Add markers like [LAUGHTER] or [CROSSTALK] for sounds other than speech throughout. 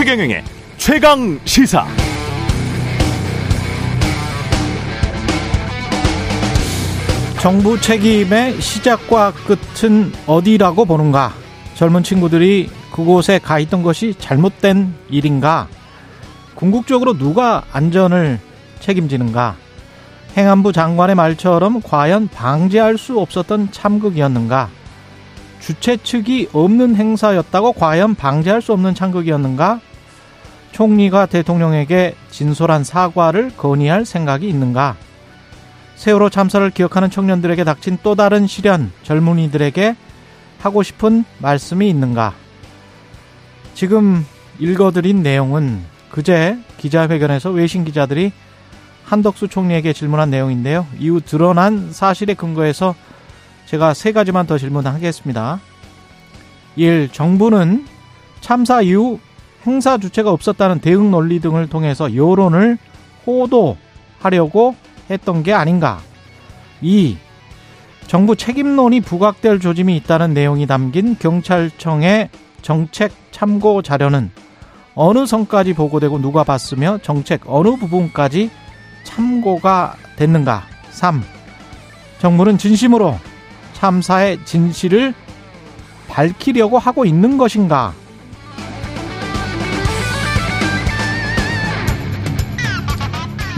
최경영의 최강 시사. 정부 책임의 시작과 끝은 어디라고 보는가? 젊은 친구들이 그곳에 가 있던 것이 잘못된 일인가? 궁극적으로 누가 안전을 책임지는가? 행안부 장관의 말처럼 과연 방지할 수 없었던 참극이었는가? 주최 측이 없는 행사였다고 과연 방지할 수 없는 참극이었는가? 총리가 대통령에게 진솔한 사과를 건의할 생각이 있는가? 세월호 참사를 기억하는 청년들에게 닥친 또 다른 시련, 젊은이들에게 하고 싶은 말씀이 있는가? 지금 읽어드린 내용은 그제 기자회견에서 외신 기자들이 한덕수 총리에게 질문한 내용인데요. 이후 드러난 사실에 근거해서 제가 세 가지만 더 질문하겠습니다. 1. 정부는 참사 이후 행사 주체가 없었다는 대응 논리 등을 통해서 여론을 호도하려고 했던 게 아닌가. 2. 정부 책임론이 부각될 조짐이 있다는 내용이 담긴 경찰청의 정책 참고 자료는 어느 선까지 보고되고 누가 봤으며 정책 어느 부분까지 참고가 됐는가? 3. 정부는 진심으로 참사의 진실을 밝히려고 하고 있는 것인가?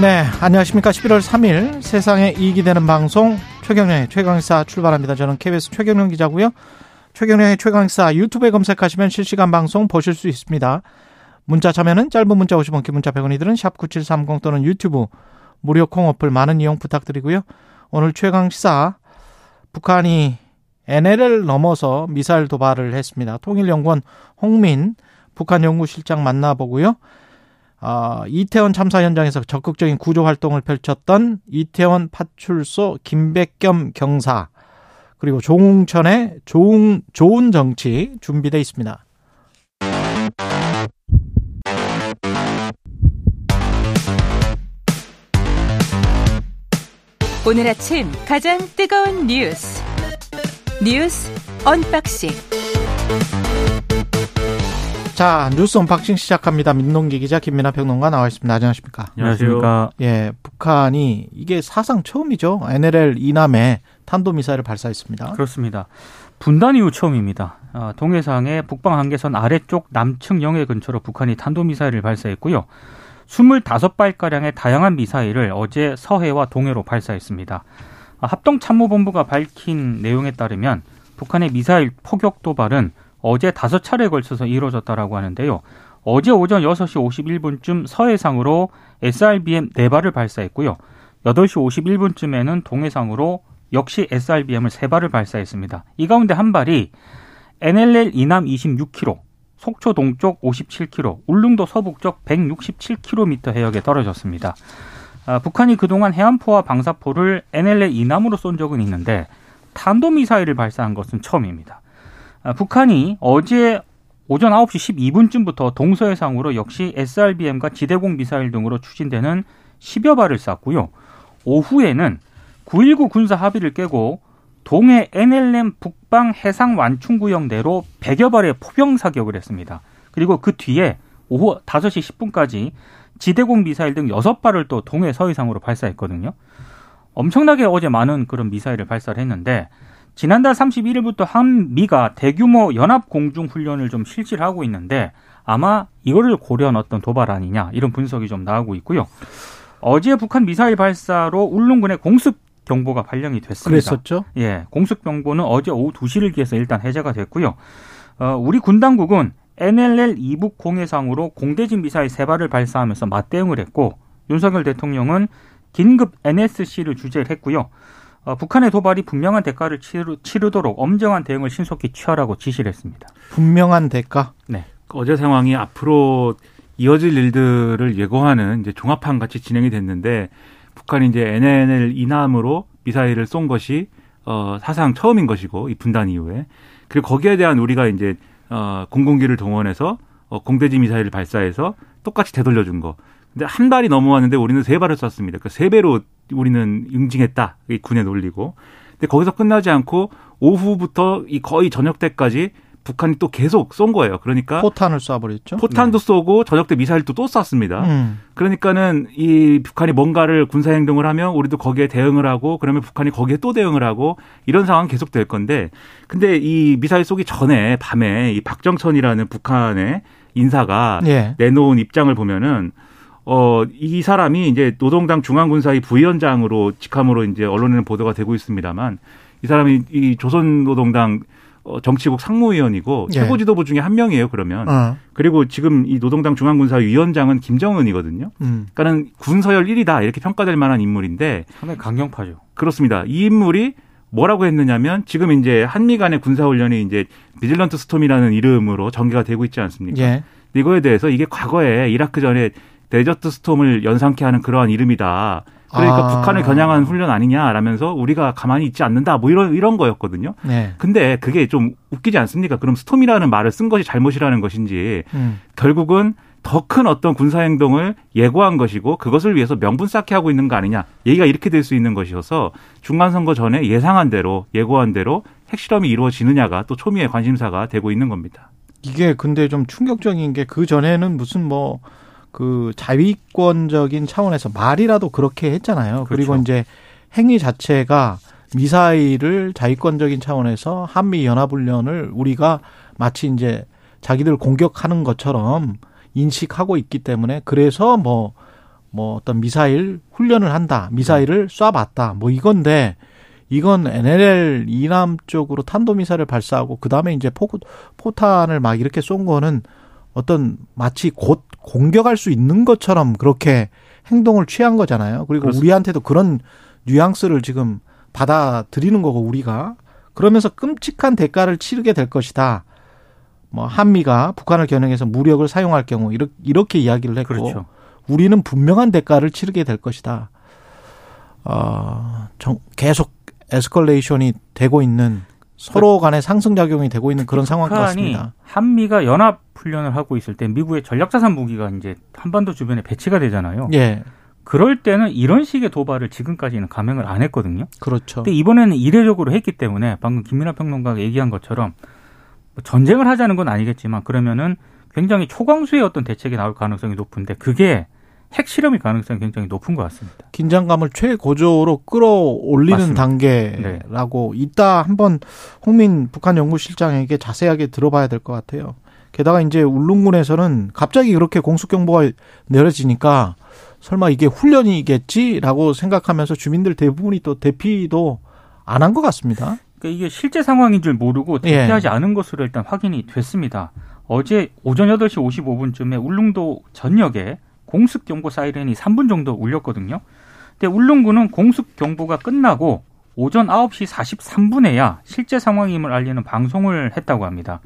네, 안녕하십니까. 11월 3일 세상에 이익이 되는 방송 최경련의 최강사 출발합니다. 저는 KBS 최경련 기자고요. 최경련의 최강사 유튜브에 검색하시면 실시간 방송 보실 수 있습니다. 문자 참여는 짧은 문자 50원, 긴 문자 100원이 드는 샵9730 또는 유튜브 무료 콩 어플 많은 이용 부탁드리고요. 오늘 최강시사 북한이 NLL 넘어서 미사일 도발을 했습니다. 통일연구원 홍민 북한 연구실장 만나보고요. 어, 이태원 참사 현장에서 적극적인 구조 활동을 펼쳤던 이태원 파출소 김백겸 경사 그리고 조홍천의 좋은 좋은 정치 준비돼 있습니다. 오늘 아침 가장 뜨거운 뉴스 뉴스 unboxing 자, 뉴스 unboxing 시작합니다. 민동기 기자 김민아 평론가 나와 있습니다. 안녕하십니까? 안녕하십니까? 예, 북한이 이게 사상 처음이죠. NLL 이남에 탄도미사일을 발사했습니다. 그렇습니다. 분단 이후 처음입니다. 아, 동해상의 북방 한계선 아래쪽 남측 영해 근처로 북한이 탄도미사일을 발사했고요. 25발가량의 다양한 미사일을 어제 서해와 동해로 발사했습니다. 아, 합동참모본부가 밝힌 내용에 따르면 북한의 미사일 포격 도발은 어제 다섯 차례에 걸쳐서 이루어졌다라고 하는데요. 어제 오전 6시 51분쯤 서해상으로 SRBM 4발을 발사했고요. 8시 51분쯤에는 동해상으로 역시 SRBM을 3발을 발사했습니다. 이 가운데 한 발이 NLL 이남 26km, 속초 동쪽 57km, 울릉도 서북쪽 167km 해역에 떨어졌습니다. 아, 북한이 그동안 해안포와 방사포를 NLL 이남으로 쏜 적은 있는데 탄도미사일을 발사한 것은 처음입니다. 아, 북한이 어제 오전 9시 12분쯤부터 동서해상으로 역시 SRBM과 지대공 미사일 등으로 추진되는 10여 발을 쐈고요. 오후에는 9.19 군사 합의를 깨고 동해 NLM 북방 해상 완충 구역 내로 100여 발의 포병 사격을 했습니다. 그리고 그 뒤에 오후 5시 10분까지 지대공 미사일 등 6발을 또 동해 서해상으로 발사했거든요. 엄청나게 어제 많은 그런 미사일을 발사를 했는데 지난달 31일부터 한미가 대규모 연합 공중 훈련을 좀 실시를 하고 있는데 아마 이거를 고려한 어떤 도발 아니냐 이런 분석이 좀 나오고 있고요. 어제 북한 미사일 발사로 울릉군의 공습 경보가 발령이 됐습니다. 그랬었죠? 예, 공습 경보는 어제 오후 2시를 기해서 일단 해제가 됐고요. 어, 우리 군 당국은 NLL 이북 공해상으로 공대진 미사일 세 발을 발사하면서 맞대응을 했고 윤석열 대통령은 긴급 NSC를 주재를 했고요. 어, 북한의 도발이 분명한 대가를 치르, 치르도록 엄정한 대응을 신속히 취하라고 지시를 했습니다. 분명한 대가? 네. 어제 상황이 앞으로 이어질 일들을 예고하는 이제 종합판 같이 진행이 됐는데 북한이 이제 NNL 이남으로 미사일을 쏜 것이 어 사상 처음인 것이고 이 분단 이후에 그리고 거기에 대한 우리가 이제 어 공공기를 동원해서 어 공대지 미사일을 발사해서 똑같이 되돌려준 거. 근데 한 발이 넘어왔는데 우리는 세 발을 쐈습니다. 그러니까 세 배로 우리는 응징했다. 이 군에 놀리고. 근데 거기서 끝나지 않고 오후부터 이 거의 저녁 때까지 북한이 또 계속 쏜 거예요. 그러니까 포탄을 쏴버렸죠. 포탄도 쏘고 저녁 때 미사일도 또 쐈습니다. 음. 그러니까는 이 북한이 뭔가를 군사 행동을 하면 우리도 거기에 대응을 하고 그러면 북한이 거기에 또 대응을 하고 이런 상황 계속 될 건데 근데 이 미사일 쏘기 전에 밤에 이 박정천이라는 북한의 인사가 예. 내놓은 입장을 보면은 어, 이 사람이 이제 노동당 중앙군사위 부위원장으로 직함으로 이제 언론에는 보도가 되고 있습니다만 이 사람이 이 조선노동당 어, 정치국 상무위원이고 예. 최고 지도부 중에 한 명이에요, 그러면. 어. 그리고 지금 이 노동당 중앙군사위 위원장은 김정은이거든요. 음. 그러니까는 군서열 1위다 이렇게 평가될 만한 인물인데 상당히 강경파죠. 그렇습니다. 이 인물이 뭐라고 했느냐면 지금 이제 한미 간의 군사훈련이 이제 Vigilant Storm이라는 이름으로 전개가 되고 있지 않습니까? 예. 이거에 대해서 이게 과거에 이라크 전에 Desert Storm을 연상케 하는 그러한 이름이다. 그러니까 아. 북한을 겨냥한 훈련 아니냐라면서 우리가 가만히 있지 않는다. 뭐 이런 이런 거였거든요. 네. 근데 그게 좀 웃기지 않습니까? 그럼 스톰이라는 말을 쓴 것이 잘못이라는 것인지 음. 결국은 더 큰 어떤 군사 행동을 예고한 것이고 그것을 위해서 명분 쌓게 하고 있는 거 아니냐. 얘기가 이렇게 될 수 있는 것이어서 중간 선거 전에 예상한 대로 예고한 대로 핵실험이 이루어지느냐가 또 초미의 관심사가 되고 있는 겁니다. 이게 근데 좀 충격적인 게 그 전에는 무슨 뭐 그 자위권적인 차원에서 말이라도 그렇게 했잖아요. 그리고 그렇죠. 이제 행위 자체가 미사일을 자위권적인 차원에서 한미 연합훈련을 우리가 마치 이제 자기들 공격하는 것처럼 인식하고 있기 때문에 그래서 뭐, 뭐 어떤 미사일 훈련을 한다. 미사일을 쏴봤다. 뭐 이건데 이건 NLL 이남 쪽으로 탄도미사일을 발사하고 그 다음에 이제 포, 포탄을 막 이렇게 쏜 거는 어떤 마치 곧 공격할 수 있는 것처럼 그렇게 행동을 취한 거잖아요. 그리고 그렇습니다. 우리한테도 그런 뉘앙스를 지금 받아들이는 거고 우리가 그러면서 끔찍한 대가를 치르게 될 것이다. 뭐 한미가 북한을 겨냥해서 무력을 사용할 경우 이렇게, 이렇게 이야기를 했고 그렇죠. 우리는 분명한 대가를 치르게 될 것이다. 어, 정, 계속 에스컬레이션이 되고 있는 서로 간에 상승 작용이 되고 있는 그런 상황 같습니다. 한미가 연합 훈련을 하고 있을 때 미국의 전략자산 무기가 이제 한반도 주변에 배치가 되잖아요. 예, 그럴 때는 이런 식의 도발을 지금까지는 감행을 안 했거든요. 그렇죠. 근데 이번에는 이례적으로 했기 때문에 방금 김민하 평론가가 얘기한 것처럼 뭐 전쟁을 하자는 건 아니겠지만 그러면은 굉장히 초강수의 어떤 대책이 나올 가능성이 높은데 그게 핵 실험일 가능성이 굉장히 높은 것 같습니다. 긴장감을 최고조로 끌어올리는 맞습니다. 단계라고 이따 한번 홍민 북한 연구실장에게 자세하게 들어봐야 될 것 같아요. 게다가 이제 울릉군에서는 갑자기 그렇게 공습 경보가 내려지니까 설마 이게 훈련이겠지라고 생각하면서 주민들 대부분이 또 대피도 안 한 것 같습니다. 그러니까 이게 실제 상황인 줄 모르고 예. 대피하지 않은 것으로 일단 확인이 됐습니다. 어제 오전 8시 55분쯤에 울릉도 전역에 공습 경보 사이렌이 3분 정도 울렸거든요. 근데 울릉군은 공습 경보가 끝나고 오전 9시 43분에야 실제 상황임을 알리는 방송을 했다고 합니다.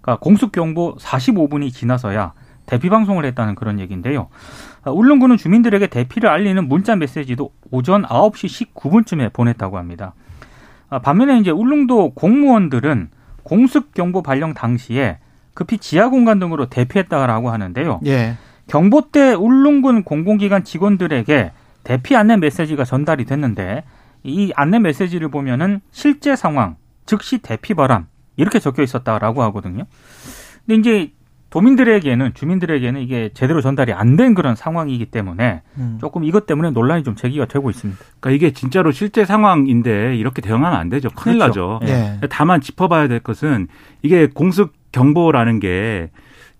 그러니까 공습 경보 45분이 지나서야 대피 방송을 했다는 그런 얘기인데요. 아, 울릉군은 주민들에게 대피를 알리는 문자 메시지도 오전 9시 19분쯤에 보냈다고 합니다. 아, 반면에 이제 울릉도 공무원들은 공습 경보 발령 당시에 급히 지하 공간 등으로 대피했다라고 하는데요. 예. 경보 때 울릉군 공공기관 직원들에게 대피 안내 메시지가 전달이 됐는데 이 안내 메시지를 보면은 실제 상황, 즉시 대피 바람 이렇게 적혀 있었다라고 하거든요. 근데 이제 도민들에게는 주민들에게는 이게 제대로 전달이 안 된 그런 상황이기 때문에 음. 조금 이것 때문에 논란이 좀 제기가 되고 있습니다. 그러니까 이게 진짜로 실제 상황인데 이렇게 대응하면 안 되죠. 큰일 그렇죠. 나죠. 예. 다만 짚어봐야 될 것은 이게 공습 경보라는 게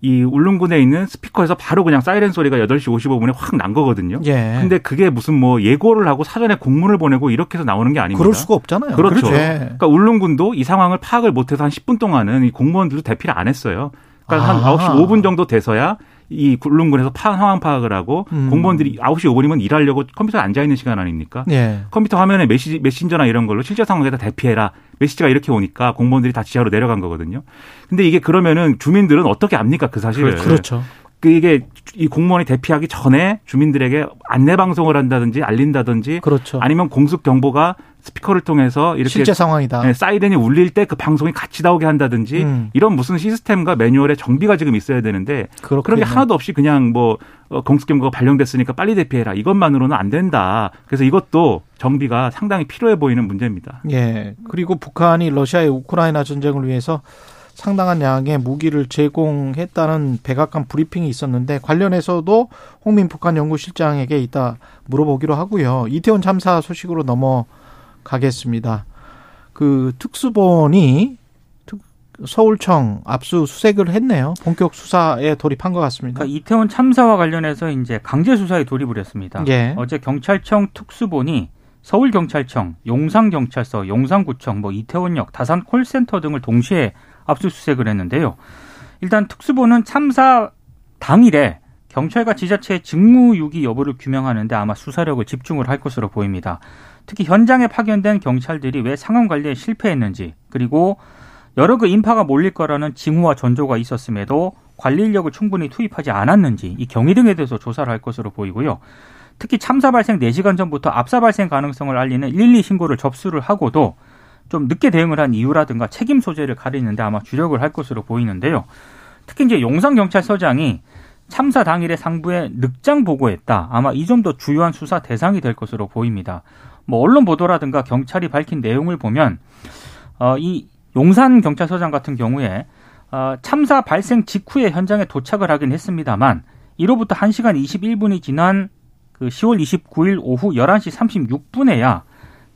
이 울릉군에 있는 스피커에서 바로 그냥 사이렌 소리가 8시 55분에 확 난 거거든요. 예. 근데 그게 무슨 뭐 예고를 하고 사전에 공문을 보내고 이렇게 해서 나오는 게 아닙니다. 그럴 수가 없잖아요. 그렇죠. 예. 그러니까 울릉군도 이 상황을 파악을 못해서 한 10분 동안은 이 공무원들도 대피를 안 했어요. 그러니까 한 아. 9시 5분 정도 돼서야 이 울릉군에서 파 상황 파악을 하고 음. 공무원들이 9시 5분이면 일하려고 컴퓨터에 앉아 있는 시간 아닙니까? 예. 컴퓨터 화면에 메시, 메신저나 이런 걸로 실제 상황에다 대피해라. 메시지가 이렇게 오니까 공무원들이 다 지하로 내려간 거거든요. 근데 이게 그러면은 주민들은 어떻게 압니까 그 사실을? 그렇죠. 그 이게 이 공무원이 대피하기 전에 주민들에게 안내 방송을 한다든지 알린다든지 그렇죠. 아니면 공습 경보가 스피커를 통해서 이렇게 실제 상황이다. 네, 사이렌이 울릴 때 그 방송이 같이 나오게 한다든지 음. 이런 무슨 시스템과 매뉴얼의 정비가 지금 있어야 되는데 그런 게 그렇군요. 하나도 없이 그냥 뭐 어, 공습 경보가 발령됐으니까 빨리 대피해라 이것만으로는 안 된다. 그래서 이것도 정비가 상당히 필요해 보이는 문제입니다. 예. 그리고 북한이 러시아의 우크라이나 전쟁을 위해서 상당한 양의 무기를 제공했다는 백악관 브리핑이 있었는데 관련해서도 홍민 북한 연구실장에게 이따 물어보기로 하고요. 이태원 참사 소식으로 넘어가겠습니다. 그 특수본이 서울청 압수수색을 했네요. 본격 수사에 돌입한 것 같습니다. 그러니까 이태원 참사와 관련해서 이제 강제 수사에 돌입을 했습니다. 예. 어제 경찰청 특수본이 서울경찰청, 용산경찰서, 용산구청, 뭐 이태원역, 다산 콜센터 등을 동시에 압수수색을 했는데요. 일단 특수본은 참사 당일에 경찰과 지자체의 직무유기 여부를 규명하는데 아마 수사력을 집중을 할 것으로 보입니다. 특히 현장에 파견된 경찰들이 왜 상황 관리에 실패했는지 그리고 여러 그 인파가 몰릴 거라는 징후와 전조가 있었음에도 관리 인력을 충분히 투입하지 않았는지 이 경위 등에 대해서 조사를 할 것으로 보이고요. 특히 참사 발생 4시간 전부터 압사 발생 가능성을 알리는 112 신고를 접수를 하고도 좀 늦게 대응을 한 이유라든가 책임 소재를 가리는데 아마 주력을 할 것으로 보이는데요. 특히 이제 용산 경찰서장이 참사 당일에 상부에 늑장 보고했다. 아마 이 점도 주요한 수사 대상이 될 것으로 보입니다. 뭐 언론 보도라든가 경찰이 밝힌 내용을 보면 어, 이 용산 경찰서장 같은 경우에 어, 참사 발생 직후에 현장에 도착을 하긴 했습니다만 이로부터 1시간 21분이 지난 그 10월 29일 오후 11시 36분에야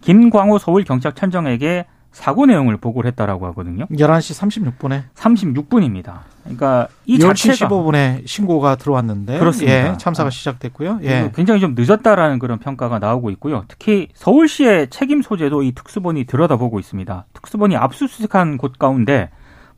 김광호 서울경찰청장에게 사고 내용을 보고를 했다라고 하거든요. 11시 36분에 36분입니다. 그러니까 이 10시 자체가 15분에 신고가 들어왔는데 그렇습니다. 예, 참사가 시작됐고요. 예. 굉장히 좀 늦었다라는 그런 평가가 나오고 있고요. 특히 서울시의 책임 소재도 이 특수본이 들여다보고 있습니다. 특수본이 압수수색한 곳 가운데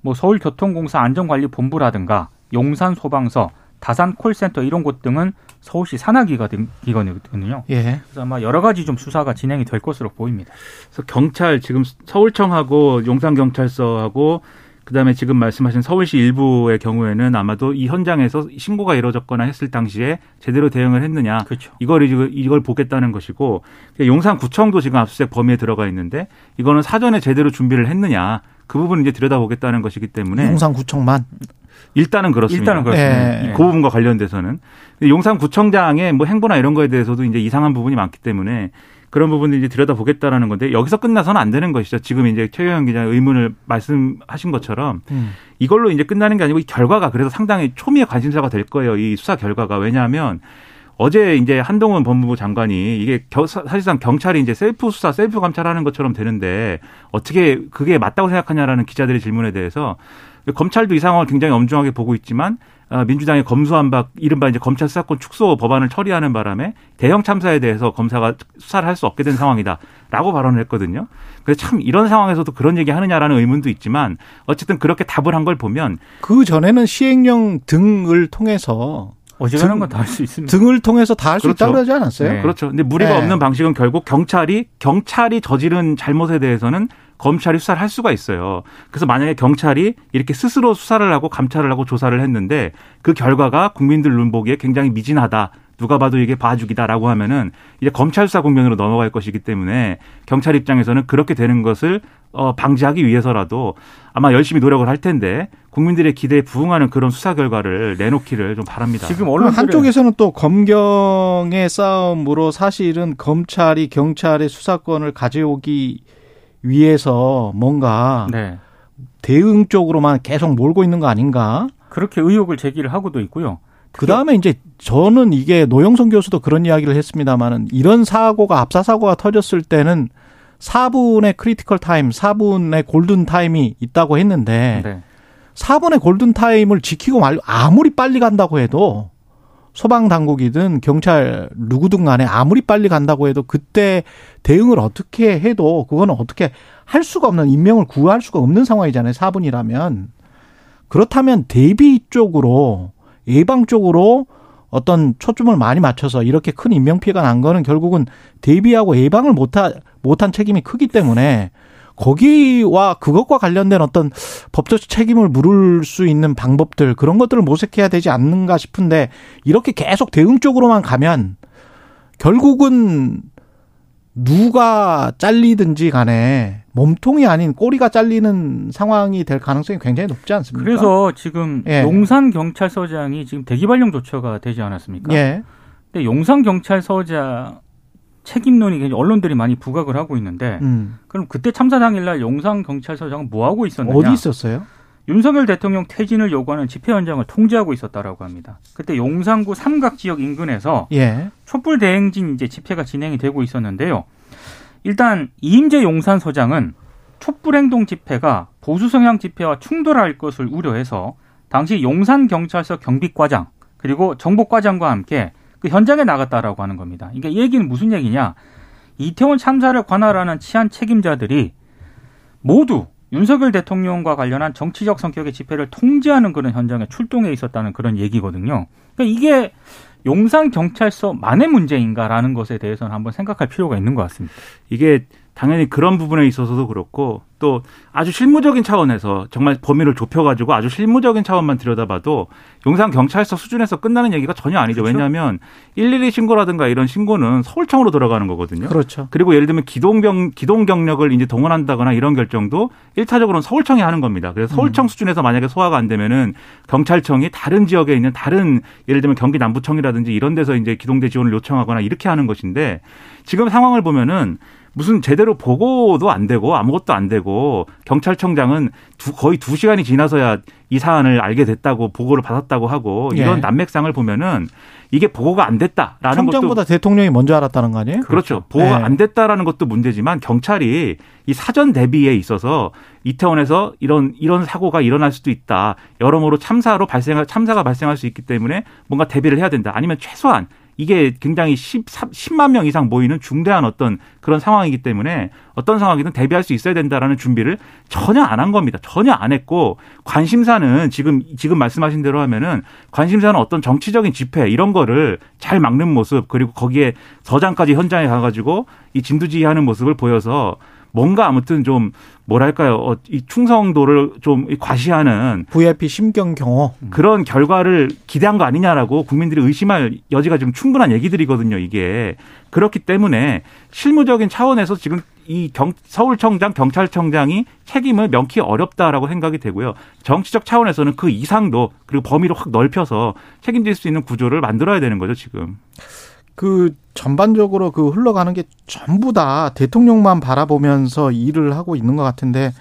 뭐 서울교통공사 안전관리본부라든가 용산소방서, 다산 콜센터 이런 곳 등은 서울시 산하기관이거든요. 예. 그래서 아마 여러 가지 좀 수사가 진행이 될 것으로 보입니다. 그래서 경찰 지금 서울청하고 용산경찰서하고 그다음에 지금 말씀하신 서울시 일부의 경우에는 아마도 이 현장에서 신고가 이루어졌거나 했을 당시에 제대로 대응을 했느냐 그렇죠. 이걸 이제 이걸 보겠다는 것이고 용산구청도 지금 압수수색 범위에 들어가 있는데 이거는 사전에 제대로 준비를 했느냐 그 부분을 이제 들여다보겠다는 것이기 때문에 용산구청만 일단은 그렇습니다. 일단은 그렇습니다. 예. 예. 그 부분과 관련돼서는 용산구청장의 뭐 행보나 이런 거에 대해서도 이제 이상한 부분이 많기 때문에 그런 부분을 이제 들여다보겠다라는 건데 여기서 끝나서는 안 되는 것이죠. 지금 이제 최경영 기자 의문을 말씀하신 것처럼 음. 이걸로 이제 끝나는 게 아니고 이 결과가 그래서 상당히 초미의 관심사가 될 거예요. 이 수사 결과가 왜냐하면 어제 이제 한동훈 법무부 장관이 이게 겨- 사실상 경찰이 이제 셀프 수사, 셀프 감찰하는 것처럼 되는데 어떻게 그게 맞다고 생각하냐라는 기자들의 질문에 대해서 검찰도 이 상황을 굉장히 엄중하게 보고 있지만 어, 민주당의 검수한박 이른바 이제 검찰 수사권 축소 법안을 처리하는 바람에 대형 참사에 대해서 검사가 수사를 할 수 없게 된 상황이다라고 발언을 했거든요. 그래서 참 이런 상황에서도 그런 얘기 하느냐라는 의문도 있지만 어쨌든 그렇게 답을 한 걸 보면 그 전에는 시행령 등을 통해서 어지간한 등- 건다 할 수 있습니다. 등을 통해서 다 할수 그렇죠. 있다고 그러지 않았어요? 네. 그렇죠. 근데 무리가 네. 없는 방식은 결국 경찰이 경찰이 저지른 잘못에 대해서는 검찰이 수사를 할 수가 있어요. 그래서 만약에 경찰이 이렇게 스스로 수사를 하고 감찰을 하고 조사를 했는데 그 결과가 국민들 눈 보기에 굉장히 미진하다. 누가 봐도 이게 봐주기다라고 하면은 이제 검찰 수사 국면으로 넘어갈 것이기 때문에 경찰 입장에서는 그렇게 되는 것을 어 방지하기 위해서라도 아마 열심히 노력을 할 텐데 국민들의 기대에 부응하는 그런 수사 결과를 내놓기를 좀 바랍니다. 지금 언론들의 한쪽에서는 또 검경의 싸움으로 사실은 검찰이 경찰의 수사권을 가져오기 위해서 뭔가 네. 대응 쪽으로만 계속 몰고 있는 거 아닌가? 그렇게 의혹을 제기를 하고도 있고요. 그 다음에 이제 저는 이게 노영선 교수도 그런 이야기를 했습니다만은 이런 사고가 압사 사고가 터졌을 때는 4분의 critical time, 4분의 골든 타임이 있다고 했는데 네. 4분의 골든 타임을 지키고 말고 아무리 빨리 간다고 해도 소방 당국이든 경찰 누구든 간에 아무리 빨리 간다고 해도 그때 대응을 어떻게 해도 그거는 어떻게 할 수가 없는 인명을 구할 수가 없는 상황이잖아요. 4분이라면. 그렇다면 대비 쪽으로 예방 쪽으로 어떤 초점을 많이 맞춰서 이렇게 큰 인명 피해가 난 거는 결국은 대비하고 예방을 못한 못한 책임이 크기 때문에 거기와 그것과 관련된 어떤 법적 책임을 물을 수 있는 방법들 그런 것들을 모색해야 되지 않는가 싶은데 이렇게 계속 대응 쪽으로만 가면 결국은 누가 잘리든지 간에 몸통이 아닌 꼬리가 잘리는 상황이 될 가능성이 굉장히 높지 않습니까? 그래서 지금 예. 용산 경찰서장이 지금 대기발령 조처가 되지 않았습니까? 예. 근데 용산 경찰서장 책임론이 언론들이 많이 부각을 하고 있는데 음. 그럼 그때 참사 당일날 용산 경찰서장은 뭐 하고 있었느냐? 어디 있었어요? 윤석열 대통령 퇴진을 요구하는 집회 현장을 통제하고 있었다라고 합니다. 그때 용산구 삼각 지역 인근에서 예. 촛불 대행진 이제 집회가 진행이 되고 있었는데요. 일단 이임재 용산 서장은 촛불 행동 집회가 보수 성향 집회와 충돌할 것을 우려해서 당시 용산 경찰서 경비과장 그리고 정보과장과 함께 그 현장에 나갔다라고 하는 겁니다. 그러니까 이 얘기는 무슨 얘기냐? 이태원 참사를 관할하는 치안 책임자들이 모두 윤석열 대통령과 관련한 정치적 성격의 집회를 통제하는 그런 현장에 출동해 있었다는 그런 얘기거든요. 그러니까 이게 용산 경찰서만의 문제인가라는 것에 대해서는 한번 생각할 필요가 있는 것 같습니다. 이게 당연히 그런 부분에 있어서도 그렇고 또 아주 실무적인 차원에서 정말 범위를 좁혀가지고 아주 실무적인 차원만 들여다봐도 용산 경찰서 수준에서 끝나는 얘기가 전혀 아니죠. 그렇죠? 왜냐하면 112 신고라든가 이런 신고는 서울청으로 들어가는 거거든요. 그렇죠. 그리고 예를 들면 기동병 기동 경력을 이제 동원한다거나 이런 결정도 1차적으로는 서울청이 하는 겁니다. 그래서 서울청 음. 수준에서 만약에 소화가 안 되면은 경찰청이 다른 지역에 있는 다른 예를 들면 경기 남부청이라든지 이런 데서 이제 기동대 지원을 요청하거나 이렇게 하는 것인데 지금 상황을 보면은 무슨 제대로 보고도 안 되고 아무것도 안 되고 경찰청장은 두, 거의 두 시간이 지나서야 이 사안을 알게 됐다고 보고를 받았다고 하고 이런 예. 난맥상을 보면은 이게 보고가 안 됐다라는 청장보다 것도 대통령이 먼저 알았다는 거 아니에요? 그렇죠. 보고가 네. 안 됐다라는 것도 문제지만 경찰이 이 사전 대비에 있어서 이태원에서 이런 이런 사고가 일어날 수도 있다. 여러모로 참사로 발생 참사가 발생할 수 있기 때문에 뭔가 대비를 해야 된다. 아니면 최소한 이게 굉장히 10, 10만 명 이상 모이는 중대한 어떤 그런 상황이기 때문에 어떤 상황이든 대비할 수 있어야 된다라는 준비를 전혀 안 한 겁니다. 전혀 안 했고 관심사는 지금 지금 말씀하신 대로 하면은 관심사는 어떤 정치적인 집회 이런 거를 잘 막는 모습 그리고 거기에 서장까지 현장에 가가지고 이 진두지휘하는 모습을 보여서 뭔가 아무튼 좀 뭐랄까요, 어, 이 충성도를 좀 과시하는 VIP 심경 경호 그런 결과를 기대한 거 아니냐라고 국민들이 의심할 여지가 지금 충분한 얘기들이거든요. 이게 그렇기 때문에 실무적인 차원에서 지금 이 경, 서울청장, 경찰청장이 책임을 명키 어렵다라고 생각이 되고요. 정치적 차원에서는 그 이상도 그리고 범위를 확 넓혀서 책임질 수 있는 구조를 만들어야 되는 거죠, 지금. 그 전반적으로 그 흘러가는 게 전부 다 대통령만 바라보면서 일을 하고 있는 것 같은데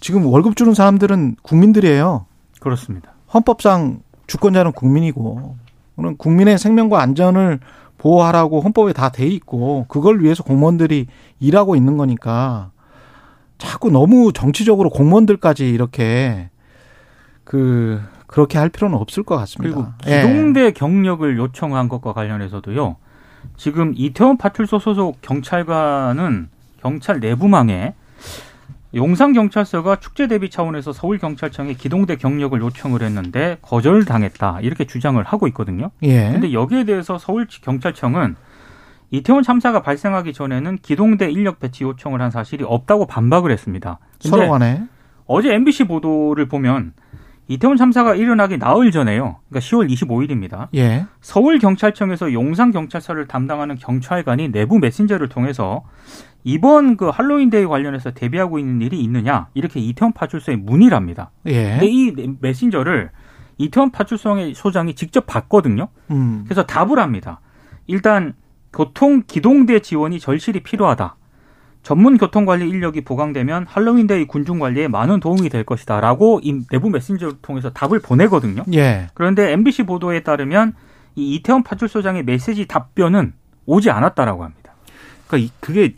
지금 월급 주는 사람들은 국민들이에요. 그렇습니다. 헌법상 주권자는 국민이고 그는 국민의 생명과 안전을 보호하라고 헌법에 다 돼 있고 그걸 위해서 공무원들이 일하고 있는 거니까 자꾸 너무 정치적으로 공무원들까지 이렇게 그 그렇게 할 필요는 없을 것 같습니다. 그리고 기동대 예. 경력을 요청한 것과 관련해서도요. 지금 이태원 파출소 소속 경찰관은 경찰 내부망에 용산경찰서가 축제 대비 차원에서 서울경찰청에 기동대 경력을 요청을 했는데 거절당했다. 이렇게 주장을 하고 있거든요. 예. 근데 여기에 대해서 서울경찰청은 이태원 참사가 발생하기 전에는 기동대 인력 배치 요청을 한 사실이 없다고 반박을 했습니다. 서로 간에 어제 MBC 보도를 보면 이태원 참사가 일어나기 나흘 전에요. 그러니까 10월 25일입니다. 예. 서울 경찰청에서 용산 경찰서를 담당하는 경찰관이 내부 메신저를 통해서 이번 그 할로윈 데이 관련해서 대비하고 있는 일이 있느냐 이렇게 이태원 파출소에 문의를 합니다. 예. 근데 이 메신저를 이태원 파출소의 소장이 직접 받거든요. 음. 그래서 답을 합니다. 일단 교통 기동대 지원이 절실히 필요하다. 전문 교통관리 인력이 보강되면 할로윈데이 군중 관리에 많은 도움이 될 것이다라고 이 내부 메신저를 통해서 답을 보내거든요. 예. 그런데 MBC 보도에 따르면 이 이태원 파출소장의 메시지 답변은 오지 않았다라고 합니다. 그러니까 그게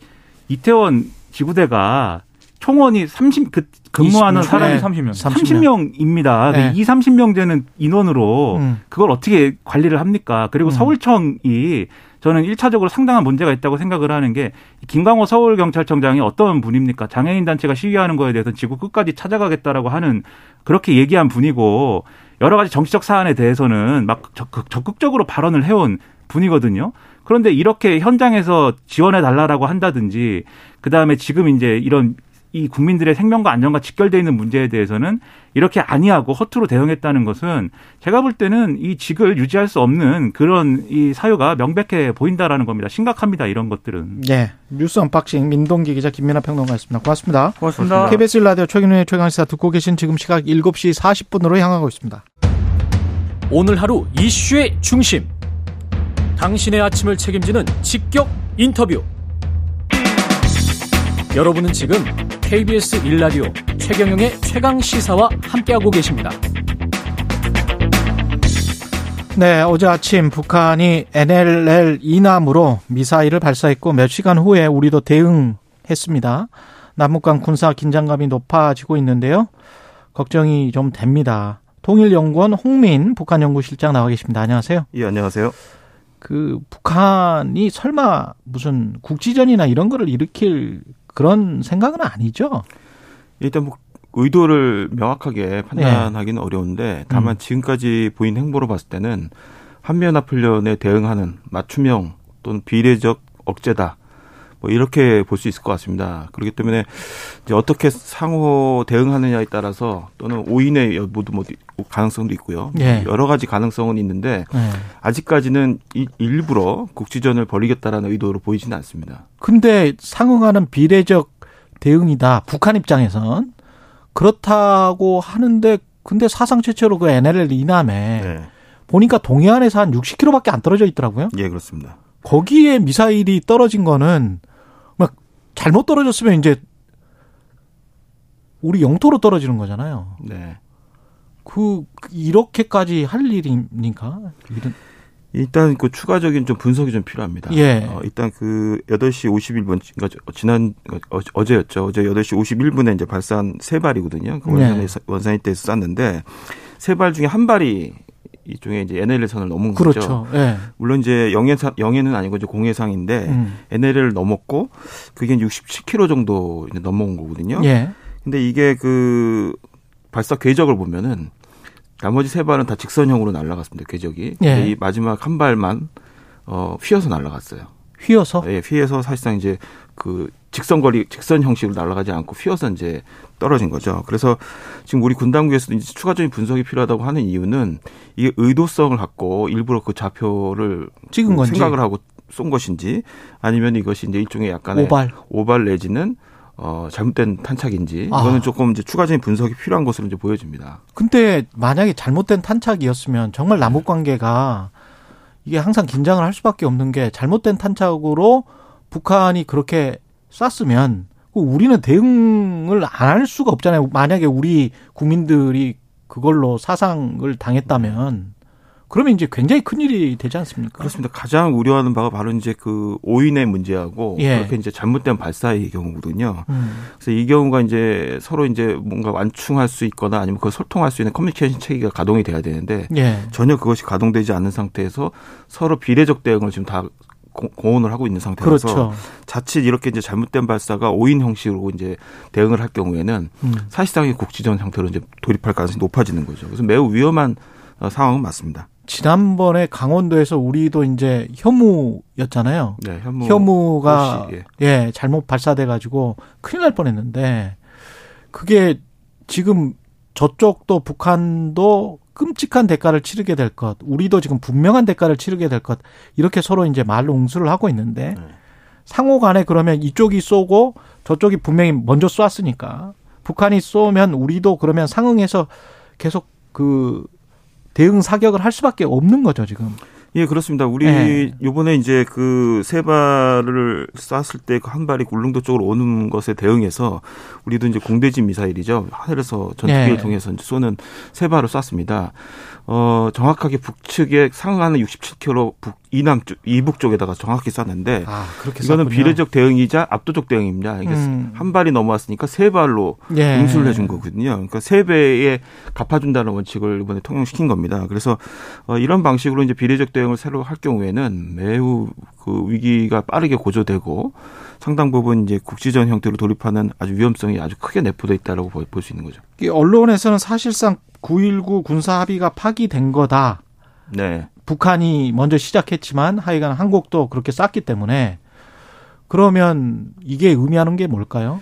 이태원 지구대가 총원이 30, 그, 근무하는 20, 사람이 네. 30명. 30명. 입니다 네. 이 30명 되는 인원으로 음. 그걸 어떻게 관리를 합니까? 그리고 음. 서울청이 저는 1차적으로 상당한 문제가 있다고 생각을 하는 게 김광호 서울경찰청장이 어떤 분입니까? 장애인 단체가 시위하는 거에 대해서 지구 끝까지 찾아가겠다라고 하는 그렇게 얘기한 분이고 여러 가지 정치적 사안에 대해서는 막 적극적으로 발언을 해온 분이거든요. 그런데 이렇게 현장에서 지원해 달라라고 한다든지 그다음에 지금 이제 이런 이 국민들의 생명과 안전과 직결되어 있는 문제에 대해서는 이렇게 아니하고 허투루 대응했다는 것은 제가 볼 때는 이 직을 유지할 수 없는 그런 이 사유가 명백해 보인다라는 겁니다. 심각합니다. 이런 것들은. 네. 뉴스 unboxing 민동기 기자 김민아 평론가였습니다. 고맙습니다. 고맙습니다. KBS 라디오 최경영의 최강시사 듣고 계신 지금 시각 7시 40분으로 향하고 있습니다. 오늘 하루 이슈의 중심. 당신의 아침을 책임지는 직격 인터뷰. 여러분은 지금 KBS 1라디오 최경영의 최강 시사와 함께하고 계십니다. 네, 어제 아침 북한이 NLL 이남으로 미사일을 발사했고 몇 시간 후에 우리도 대응했습니다. 남북 간 군사 긴장감이 높아지고 있는데요. 걱정이 좀 됩니다. 통일연구원 홍민 북한 연구실장 나와 계십니다. 안녕하세요. 예, 안녕하세요. 그 북한이 설마 무슨 국지전이나 이런 거를 일으킬 그런 생각은 아니죠? 일단 뭐 의도를 명확하게 판단하기는 네. 어려운데 다만 음. 지금까지 보인 행보로 봤을 때는 한미연합훈련에 대응하는 맞춤형 또는 비례적 억제다. 뭐 이렇게 볼 수 있을 것 같습니다. 그렇기 때문에 이제 어떻게 상호 대응하느냐에 따라서 또는 오인의 여부도 뭐 가능성도 있고요. 네. 여러 가지 가능성은 있는데 네. 아직까지는 일부러 국지전을 벌이겠다라는 의도로 보이지는 않습니다. 근데 상응하는 비례적 대응이다. 북한 입장에선 그렇다고 하는데 근데 사상 최초로 그 NLL 이남에 네. 보니까 동해안에서 한 60km밖에 안 떨어져 있더라고요. 예, 그렇습니다. 거기에 미사일이 떨어진 거는 막 잘못 떨어졌으면 이제 우리 영토로 떨어지는 거잖아요. 네. 그 이렇게까지 할 일입니까? 이런 일단 그 추가적인 좀 분석이 좀 필요합니다. 예. 어, 일단 그 8시 51분, 그러니까 지난, 어, 어제였죠. 어제 8시 51분에 이제 발사한 세 발이거든요. 그 원산이, 네. 원산이 때에서 쐈는데 세 발 중에 한 발이 이쪽에 이제 NLL 선을 넘은 그렇죠. 거죠. 예. 물론 이제 영해상, 영해는 아니고 이제 공해상인데 음. NLL을 넘었고 그게 67km 정도 이제 넘어온 거거든요. 예. 근데 이게 그 발사 궤적을 보면은 나머지 세 발은 다 직선형으로 날아갔습니다. 궤적이. 예. 이 마지막 한 발만 어 휘어서 날아갔어요. 휘어서? 예, 휘어서 사실상 이제 그 직선 거리 직선 형식으로 날아가지 않고 휘어서 이제 떨어진 거죠. 그래서 지금 우리 군 당국에서도 이제 추가적인 분석이 필요하다고 하는 이유는 이게 의도성을 갖고 일부러 그 좌표를 찍은 건지 생각을 하고 쏜 것인지 아니면 이것이 이제 일종의 약간의 오발 오발 내지는 어, 잘못된 탄착인지 아. 이거는 조금 이제 추가적인 분석이 필요한 것으로 이제 보여집니다. 근데 만약에 잘못된 탄착이었으면 정말 남북 관계가 이게 항상 긴장을 할 수밖에 없는 게 잘못된 탄착으로 북한이 그렇게 쐈으면 우리는 대응을 안 할 수가 없잖아요. 만약에 우리 국민들이 그걸로 사상을 당했다면 그러면 이제 굉장히 큰 일이 되지 않습니까? 그렇습니다. 가장 우려하는 바가 바로 이제 그 오인의 문제하고 예. 그렇게 이제 잘못된 발사의 경우거든요. 음. 그래서 이 경우가 이제 서로 이제 뭔가 완충할 수 있거나 아니면 그걸 소통할 수 있는 커뮤니케이션 체계가 가동이 돼야 되는데 예. 전혀 그것이 가동되지 않는 상태에서 서로 비례적 대응을 지금 다 공헌을 하고 있는 상태라서 그렇죠. 자칫 이렇게 이제 잘못된 발사가 오인 형식으로 이제 대응을 할 경우에는 음. 사실상의 국지전 상태로 이제 돌입할 가능성이 높아지는 거죠. 그래서 매우 위험한 어, 상황은 맞습니다. 지난번에 강원도에서 우리도 이제 혐우였잖아요. 네, 혐우. 가 예. 예, 잘못 발사돼 가지고 큰일 날 뻔했는데 그게 지금 저쪽도 북한도 끔찍한 대가를 치르게 될 것, 우리도 지금 분명한 대가를 치르게 될 것, 이렇게 서로 이제 말로 응수를 하고 있는데, 네. 상호 간에 그러면 이쪽이 쏘고 저쪽이 분명히 먼저 쐈으니까, 북한이 쏘면 우리도 그러면 상응해서 계속 그 대응 사격을 할 수밖에 없는 거죠, 지금. 예, 그렇습니다. 우리 네. 요번에 이제 그 세 발을 쐈을 때 그 한 발이 울릉도 쪽으로 오는 것에 대응해서 우리도 이제 공대지 미사일이죠. 하늘에서 전투기를 네. 통해서 쏘는 세 발을 쐈습니다. 어, 정확하게 북측에 상하는 67km 북 이남 쪽 이북 쪽에다가 정확히 쐈는데 아, 이거는 비례적 대응이자 압도적 대응입니다. 이게 음. 한 발이 넘어왔으니까 세 발로 예. 응수를 해준 거거든요. 그러니까 세 배에 갚아준다는 원칙을 이번에 통용시킨 겁니다. 그래서 어, 이런 방식으로 이제 비례적 대응을 새로 할 경우에는 매우 그 위기가 빠르게 고조되고 상당 부분 이제 국지전 형태로 돌입하는 아주 위험성이 아주 크게 내포돼 있다라고 볼 수 있는 거죠. 언론에서는 사실상 9.19 군사 합의가 파기된 거다. 네. 북한이 먼저 시작했지만 하여간 한국도 그렇게 쌌기 때문에 그러면 이게 의미하는 게 뭘까요?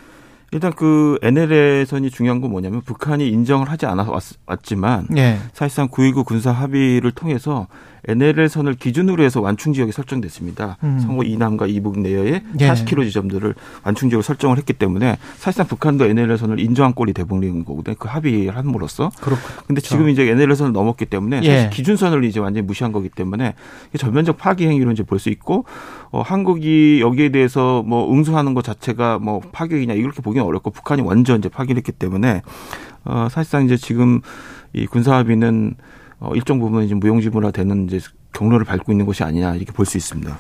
일단 그 NLL선이 중요한 건 뭐냐면 북한이 인정을 하지 않아 왔 지만 네. 사실상 9.19 군사 합의를 통해서 NLL선을 기준으로 해서 완충 지역이 설정됐습니다. 음. 성호 이남과 이북 내에 예. 40km 지점들을 완충 지역으로 설정을 했기 때문에 사실상 북한도 NLL선을 인정한 꼴이 돼버린 거거든요. 그 합의를 함으로써. 그렇군요. 근데 지금 이제 NLL선을 넘었기 때문에 예. 사실 기준선을 이제 완전히 무시한 거기 때문에 전면적 파기 행위로 이제 볼 수 있고 어, 한국이 여기에 대해서 뭐 응수하는 것 자체가 뭐 파격이냐 이렇게 보기는 어렵고 북한이 완전 이제 파기를 했기 때문에 어, 사실상 이제 지금 이 군사합의는 어, 일정 부분 이제 무용지물화 되는 이제 경로를 밟고 있는 것이 아니냐 이렇게 볼 수 있습니다.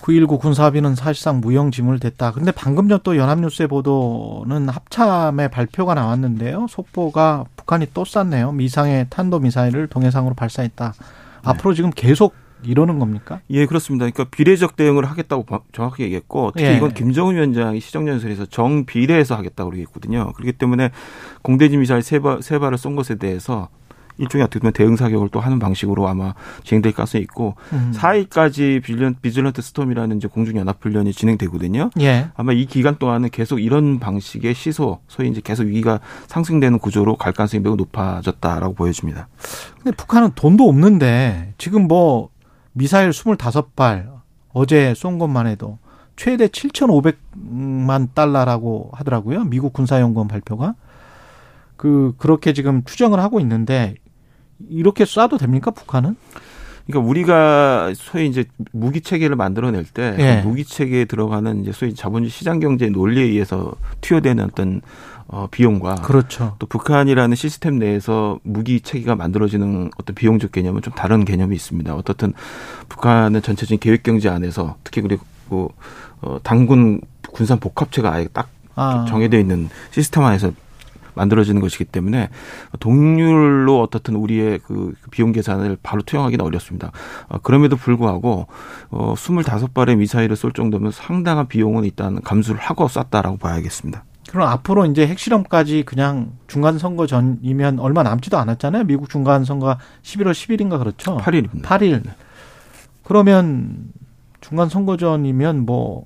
9.19 군사합의는 사실상 무용지물 됐다. 근데 방금 전 또 연합뉴스의 보도는 합참의 발표가 나왔는데요. 속보가 북한이 또 쐈네요. 미상의 탄도미사일을 동해상으로 발사했다. 앞으로 지금 계속 이러는 겁니까? 예, 그렇습니다. 그러니까 비례적 대응을 하겠다고 바- 정확히 얘기했고 특히 예. 이건 김정은 위원장이 시정연설에서 정비례해서 하겠다고 그랬거든요. 그렇기 때문에 공대지 미사일 세, 발, 세 발을 쏜 것에 대해서 일종의 어떻게 보면 대응 사격을 또 하는 방식으로 아마 진행될 가능성이 있고 음. 4일까지 빌런, Vigilant Storm이라는 이제 공중연합훈련이 진행되거든요. 예. 아마 이 기간 동안은 계속 이런 방식의 시소, 소위 이제 계속 위기가 상승되는 구조로 갈 가능성이 매우 높아졌다라고 보여집니다. 근데 북한은 돈도 없는데 지금 뭐 미사일 25발 어제 쏜 것만 해도 최대 7,500만 달러라고 하더라고요. 미국 군사연구원 발표가. 그 그렇게 지금 추정을 하고 있는데 이렇게 쏴도 됩니까 북한은? 그러니까 우리가 소위 이제 무기 체계를 만들어낼 때 예. 그 무기 체계에 들어가는 이제 소위 자본주의 시장 경제 논리에 의해서 투여되는 어떤 어 비용과 그렇죠. 또 북한이라는 시스템 내에서 무기 체계가 만들어지는 어떤 비용적 개념은 좀 다른 개념이 있습니다. 어떻든 북한은 전체적인 계획 경제 안에서 특히 그리고 어 당군 군산 복합체가 아예 딱 아. 정해져 있는 시스템 안에서 만들어지는 것이기 때문에 동률로 어떻든 우리의 그 비용 계산을 바로 투영하기는 어렵습니다. 어, 그럼에도 불구하고 어 25발의 미사일을 쏠 정도면 상당한 비용은 일단 감수를 하고 쐈다라고 봐야겠습니다. 그럼 앞으로 이제 핵실험까지 그냥 중간 선거 전이면 얼마 남지도 않았잖아요. 미국 중간 선거가 11월 10일인가 그렇죠. 8일입니다. 8일. 그러면 중간 선거 전이면 뭐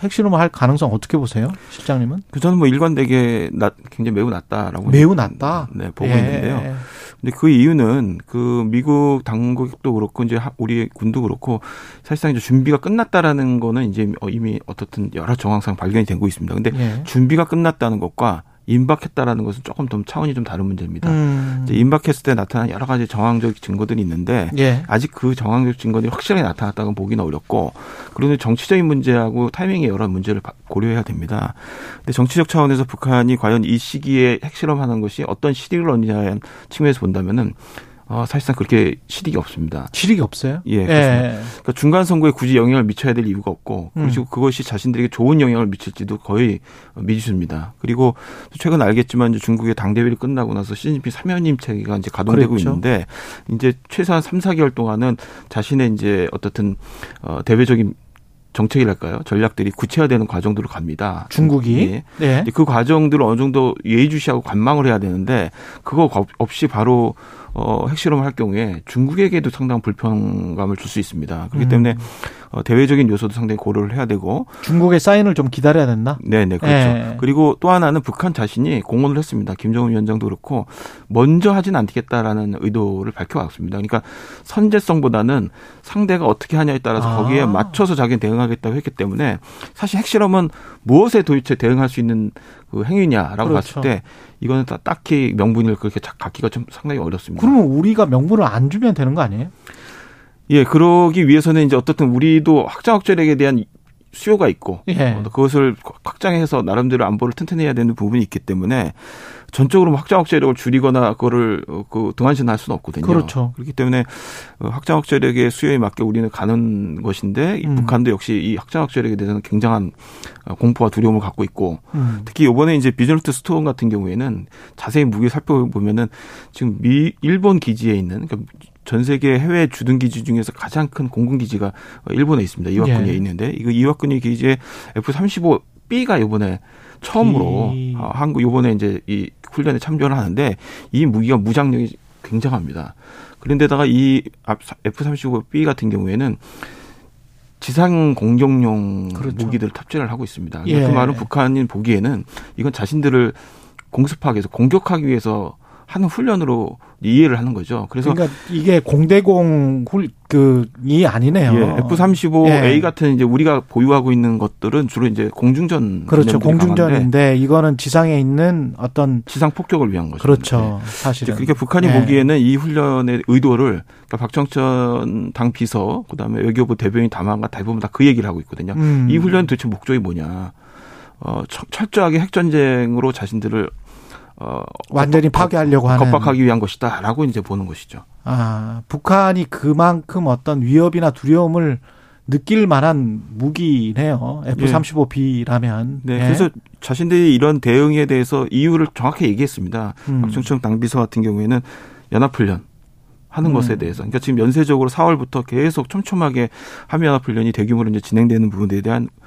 핵실험을 할 가능성 어떻게 보세요, 실장님은? 그 저는 뭐 일관되게 낮, 굉장히 매우 낮다라고 매우 낮다. 네 보고 예. 있는데요. 근데 그 이유는 그 미국 당국도 그렇고 이제 하- 우리 군도 그렇고 사실상 이제 준비가 끝났다라는 거는 이제 어, 이미 어떻든 여러 정황상 발견이 되고 있습니다. 근데 예. 준비가 끝났다는 것과 임박했다라는 것은 조금 좀 차원이 좀 다른 문제입니다. 음. 임박했을 때 나타난 여러 가지 정황적 증거들이 있는데 예. 아직 그 정황적 증거들이 확실하게 나타났다고 보기는 어렵고 그리고 정치적인 문제하고 타이밍의 여러 문제를 바- 고려해야 됩니다. 근데 정치적 차원에서 북한이 과연 이 시기에 핵실험하는 것이 어떤 실익을 얻느냐는 측면에서 본다면은 어, 사실상 그렇게 실익이 없습니다. 실익이 없어요? 예, 그렇습니다. 그러니까 중간 선거에 굳이 영향을 미쳐야 될 이유가 없고 음. 그리고 그것이 자신들에게 좋은 영향을 미칠지도 거의 미지수입니다. 그리고 최근 알겠지만 이제 중국의 당 대회를 끝나고 나서 시진핑 사면임 체계가 이제 가동되고 그렇죠. 있는데 이제 최소한 3, 4개월 동안은 자신의 이제 어떻든 어 대외적인 정책이랄까요? 전략들이 구체화되는 과정들로 갑니다. 중국이 예. 예. 그 과정들을 어느 정도 예의주시하고 관망을 해야 되는데 그거 없이 바로 어, 핵실험을 할 경우에 중국에게도 상당한 불편감을 줄 수 있습니다. 그렇기 음. 때문에 어, 대외적인 요소도 상당히 고려를 해야 되고 중국의 사인을 좀 기다려야 된다. 네 네 그렇죠. 예. 그리고 또 하나는 북한 자신이 공언을 했습니다. 김정은 위원장도 그렇고 먼저 하진 않겠다라는 의도를 밝혀왔습니다. 그러니까 선제성보다는 상대가 어떻게 하냐에 따라서 아. 거기에 맞춰서 자기는 대응하겠다고 했기 때문에 사실 핵실험은 무엇에 도대체 대응할 수 있는 그 행위냐라고 그렇죠. 봤을 때 이거는 딱- 딱히 명분을 그렇게 자- 갖기가 좀 상당히 어렵습니다. 그러면 우리가 명분을 안 주면 되는 거 아니에요? 예, 그러기 위해서는 이제 어떻든 우리도 확장 확절액에 대한 수요가 있고 예. 어, 그것을 확장해서 나름대로 안보를 튼튼해야 되는 부분이 있기 때문에 전적으로 뭐 확장 억제력을 줄이거나 그거를 어, 그 등한시할 수는 없거든요. 그렇죠. 그렇기 때문에 어, 확장 억제력의 수요에 맞게 우리는 가는 것인데 이 음. 북한도 역시 이 확장 억제력에 대해서는 굉장한 어, 공포와 두려움을 갖고 있고 음. 특히 이번에 이제 Vigilant Storm 같은 경우에는 자세히 무기 살펴보면은 지금 미 일본 기지에 있는 그러니까 전 세계 해외 주둔 기지 중에서 가장 큰 공군 기지가 어, 일본에 있습니다. 이와쿠니에 예. 있는데 이거 이와쿠니 기지에 F-35B가 이번에 처음으로 비. 아, 한국 요번에 이제 이 훈련에 참여를 하는데 이 무기가 무장력이 굉장합니다. 그런데다가 이 앞- F-35B 같은 경우에는 지상 공격용 그렇죠. 무기들을 탑재를 하고 있습니다. 예. 그 말은 북한인 보기에는 이건 자신들을 공습하기 위해서 공격하기 위해서 하는 훈련으로 이해를 하는 거죠. 그래서 그러니까 이게 공대공 훌 그이 아니네요. 예, F-35A 예. 같은 이제 우리가 보유하고 있는 것들은 주로 이제 공중전 그렇죠. 개념들이 강한데 공중전인데 이거는 지상에 있는 어떤 지상 폭격을 위한 거죠. 그렇죠. 네. 사실은. 그러니까 북한이 예. 보기에는 이 훈련의 의도를 그러니까 박정천 당 비서 그다음에 외교부 대변인 담화가 대부분 다 그 얘기를 하고 있거든요. 음. 이 훈련 도대체 목적이 뭐냐? 어, 철- 철저하게 핵 전쟁으로 자신들을 어, 완전히 파괴하려고 하는 겁박하기 위한 것이다라고 이제 보는 것이죠. 아, 북한이 그만큼 어떤 위협이나 두려움을 느낄 만한 무기네요. F-35B라면. 네, 그래서 자신들이 이런 대응에 대해서 이유를 정확히 얘기했습니다. 음. 박정천 당비서 같은 경우에는 연합훈련 하는 음. 것에 대해서, 그러니까 지금 연쇄적으로 4월부터 계속 촘촘하게 한미연합훈련이 대규모로 이제 진행되는 부분에 대한 어,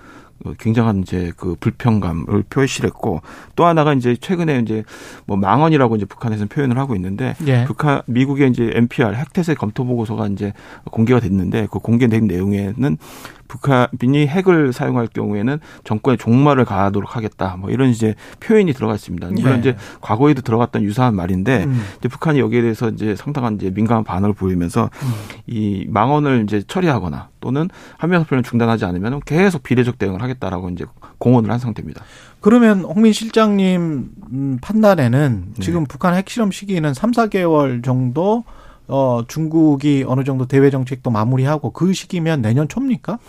굉장한 이제 그 불평감을 표시했고 또 하나가 이제 최근에 이제 뭐 망언이라고 이제 북한에서는 표현을 하고 있는데 예. 북한 미국의 이제 NPR 핵태세 검토 보고서가 이제 공개가 됐는데 그 공개된 내용에는 북한이 핵을 사용할 경우에는 정권의 종말을 가하도록 하겠다. 뭐 이런 이제 표현이 들어가 있습니다. 물론 예. 이제 과거에도 들어갔던 유사한 말인데 음. 이제 북한이 여기에 대해서 이제 상당한 이제 민감한 반응을 보이면서 음. 이 망언을 이제 처리하거나 또는 한미연합훈련 중단하지 않으면 계속 비례적 대응을 하겠다라고 이제 공언을 한 상태입니다. 그러면 홍민 실장님 음, 판단에는 네. 지금 북한 핵실험 시기는 3, 4개월 정도 어 중국이 어느 정도 대외 정책도 마무리하고 그 시기면 내년 초입니까?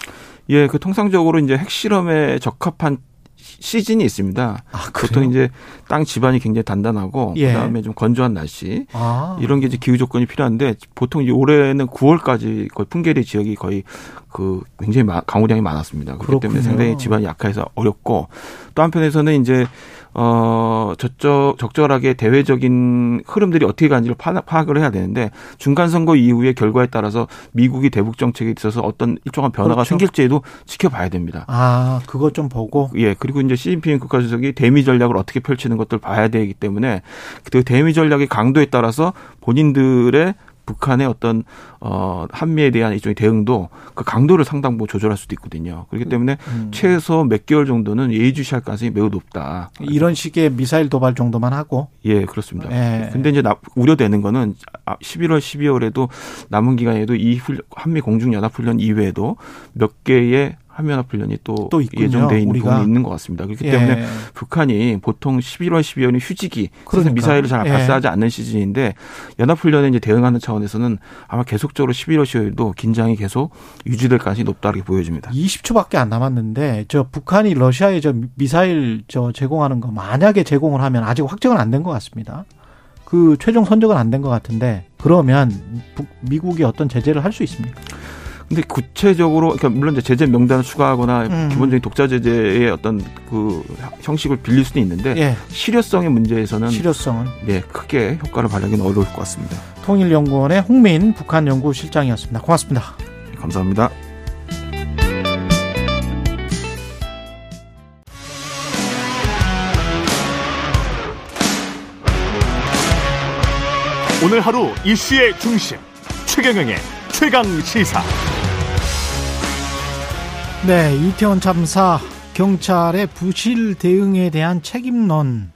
예, 그 통상적으로 이제 핵실험에 적합한 시- 시즌이 있습니다. 아, 보통 이제 땅 지반이 굉장히 단단하고 예. 그다음에 좀 건조한 날씨 아. 이런 게 이제 기후 조건이 필요한데 보통 이제 올해는 9월까지 거의 풍계리 지역이 거의 그 굉장히 마- 강우량이 많았습니다. 그렇기 그렇군요. 때문에 상당히 지반이 약해서 어렵고 또 한편에서는 이제 어 저쪽 적절하게 대외적인 흐름들이 어떻게 가는지를 파- 파악을 해야 되는데 중간 선거 이후의 결과에 따라서 미국이 대북 정책에 있어서 어떤 일정한 변화가 그렇죠. 생길지에도 지켜봐야 됩니다. 아, 그것 좀 보고 예, 그리고 이제 시진핑 국가주석이 대미 전략을 어떻게 펼치는 것들 봐야 되기 때문에 그 대미 전략의 강도에 따라서 본인들의 북한의 어떤 어 한미에 대한 일종의 대응도 그 강도를 상당 부분 조절할 수도 있거든요. 그렇기 때문에 음. 최소 몇 개월 정도는 예의주시할 가능성이 매우 높다. 이런 식의 미사일 도발 정도만 하고 예, 그렇습니다. 예. 근데 이제 나- 우려되는 거는 11월, 12월에도 남은 기간에도 이 한미 공중 연합 훈련 이외에도 몇 개의 한미 연합 훈련이 또, 또 예정돼 있는 우리가. 부분이 있는 것 같습니다. 그렇기 예. 때문에 북한이 보통 11월, 12월이 휴지기, 그래서. 미사일을 잘 예. 발사하지 않는 시즌인데 연합 훈련에 이제 대응하는 차원에서는 아마 계속적으로 11월, 12월도 긴장이 계속 유지될 가능성이 높다고 보여집니다. 20초밖에 안 남았는데 저 북한이 러시아에 저 미사일 저 제공하는 거 만약에 제공을 하면 아직 확정은 안 된 것 같습니다. 그 최종 선적은 안 된 것 같은데 그러면 북- 미국이 어떤 제재를 할 수 있습니까? 근데 구체적으로 그러니까 물론 이제 제재 명단을 추가하거나 음. 기본적인 독자 제재의 어떤 그 형식을 빌릴 수는 있는데 예, 실효성의 문제에서는 실효성은 네, 크게 효과를 발휘하기는 어려울 것 같습니다. 통일연구원의 홍민 북한 연구실장이었습니다. 고맙습니다. 감사합니다. 오늘 하루 이슈의 중심 최경영의 최강 시사. 네, 이태원 참사 경찰의 부실 대응에 대한 책임론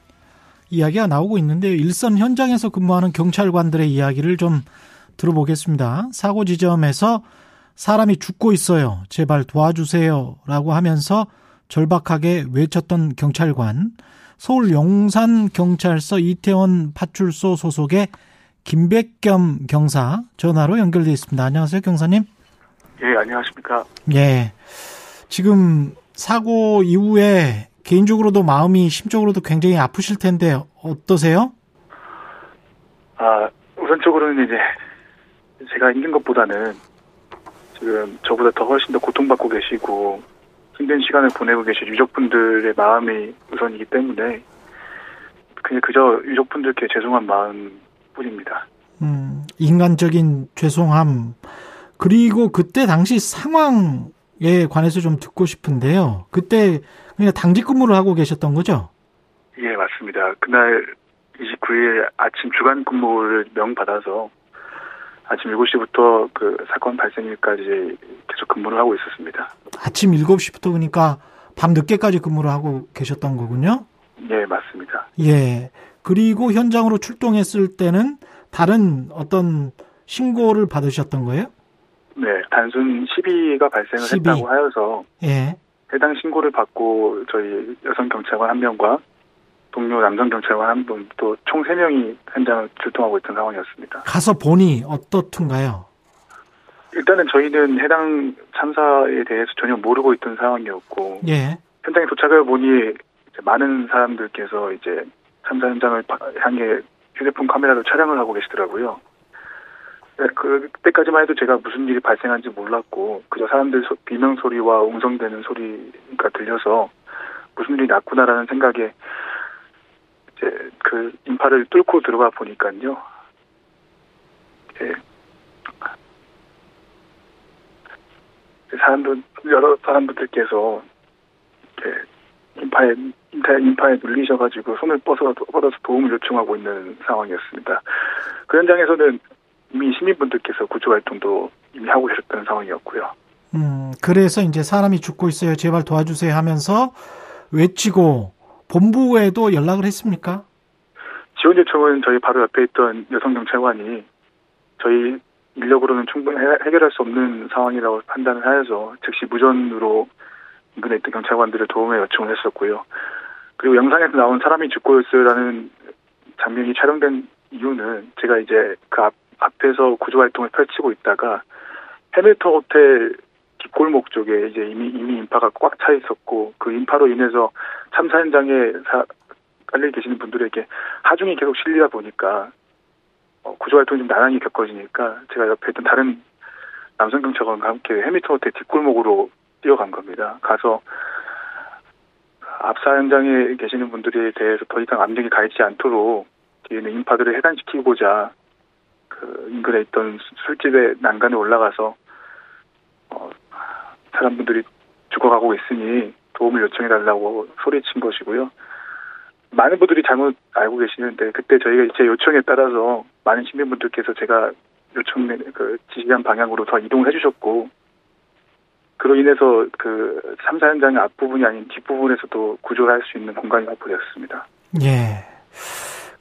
이야기가 나오고 있는데요. 일선 현장에서 근무하는 경찰관들의 이야기를 좀 들어보겠습니다. 사고 지점에서 사람이 죽고 있어요. 제발 도와주세요 라고 하면서 절박하게 외쳤던 경찰관 서울 용산 경찰서 이태원 파출소 소속의 김백겸 경사 전화로 연결돼 있습니다. 안녕하세요, 경사님. 예, 안녕하십니까. 예. 지금 사고 이후에 개인적으로도 마음이 심적으로도 굉장히 아프실 텐데 어떠세요? 아, 우선적으로는 이제 제가 힘든 것보다는 지금 저보다 더 훨씬 더 고통받고 계시고 힘든 시간을 보내고 계신 유족분들의 마음이 우선이기 때문에 그냥 그저 유족분들께 죄송한 마음 뿐입니다. 음, 인간적인 죄송함 그리고 그때 당시 상황에 관해서 좀 듣고 싶은데요. 그때 그냥 당직 근무를 하고 계셨던 거죠? 예, 맞습니다. 그날 29일 아침 주간 근무를 명받아서 아침 7시부터 그 사건 발생일까지 계속 근무를 하고 있었습니다. 아침 7시부터 그러니까 밤 늦게까지 근무를 하고 계셨던 거군요. 예, 맞습니다. 예. 그리고 현장으로 출동했을 때는 다른 어떤 신고를 받으셨던 거예요? 네, 단순 시비가 발생을 시비. 했다고 하여서 예. 해당 신고를 받고 저희 여성 경찰관 한 명과 동료 남성 경찰관 한 분 또 총 세 명이 현장을 출동하고 있던 상황이었습니다. 가서 보니 어떻든가요? 일단은 저희는 해당 참사에 대해서 전혀 모르고 있던 상황이었고 예. 현장에 도착을 보니 많은 사람들께서 이제 참사 현장을 바- 향해 휴대폰 카메라로 촬영을 하고 계시더라고요. 네, 그때까지만 해도 제가 무슨 일이 발생한지 몰랐고 그저 사람들 소- 비명 소리와 웅성대는 소리가 들려서 무슨 일이 났구나라는 생각에 이제 그 인파를 뚫고 들어가 보니까요. 예. 사람들 여러 사람들께서 이렇게 인파에 인파, 인파에 눌리셔가지고 손을 뻗어서 뻗어서 도움을 요청하고 있는 상황이었습니다. 그 현장에서는 이미 시민분들께서 구조 활동도 이미 하고 계셨던 상황이었고요. 음, 그래서 이제 사람이 죽고 있어요. 제발 도와주세요 하면서 외치고 본부에도 연락을 했습니까? 지원 요청은 저희 바로 옆에 있던 여성 경찰관이 저희 인력으로는 충분히 해- 해결할 수 없는 상황이라고 판단을 하여서 즉시 무전으로 인근에 있던 경찰관들을 도움에 요청을 했었고요. 그리고 영상에서 나온 사람이 죽고 있어요라는 장면이 촬영된 이유는 제가 이제 그 앞, 앞에서 구조 활동을 펼치고 있다가 해밀턴 호텔 뒷골목 쪽에 이제 이미 이미 인파가 꽉 차 있었고 그 인파로 인해서 참사 현장에 사, 깔려 계시는 분들에게 하중이 계속 실리다 보니까 어, 구조 활동이 좀 난항이 겪어지니까 제가 옆에 있던 다른 남성 경찰관과 함께 해밀턴 호텔 뒷골목으로 뛰어간 겁니다. 가서 압사 현장에 계시는 분들에 대해서 더 이상 압력이 가해지지 않도록 뒤에 있는 인파들을 해단시키고자 그 인근에 있던 술집의 난간에 올라가서 어, 사람분들이 죽어가고 있으니 도움을 요청해 달라고 소리친 것이고요. 많은 분들이 잘못 알고 계시는데 그때 저희가 제 요청에 따라서 많은 시민분들께서 제가 요청 그 지시한 방향으로 더 이동을 해주셨고 그로 인해서 그 참사 현장의 앞부분이 아닌 뒷부분에서도 구조를 할 수 있는 공간이 확보되었습니다. 예.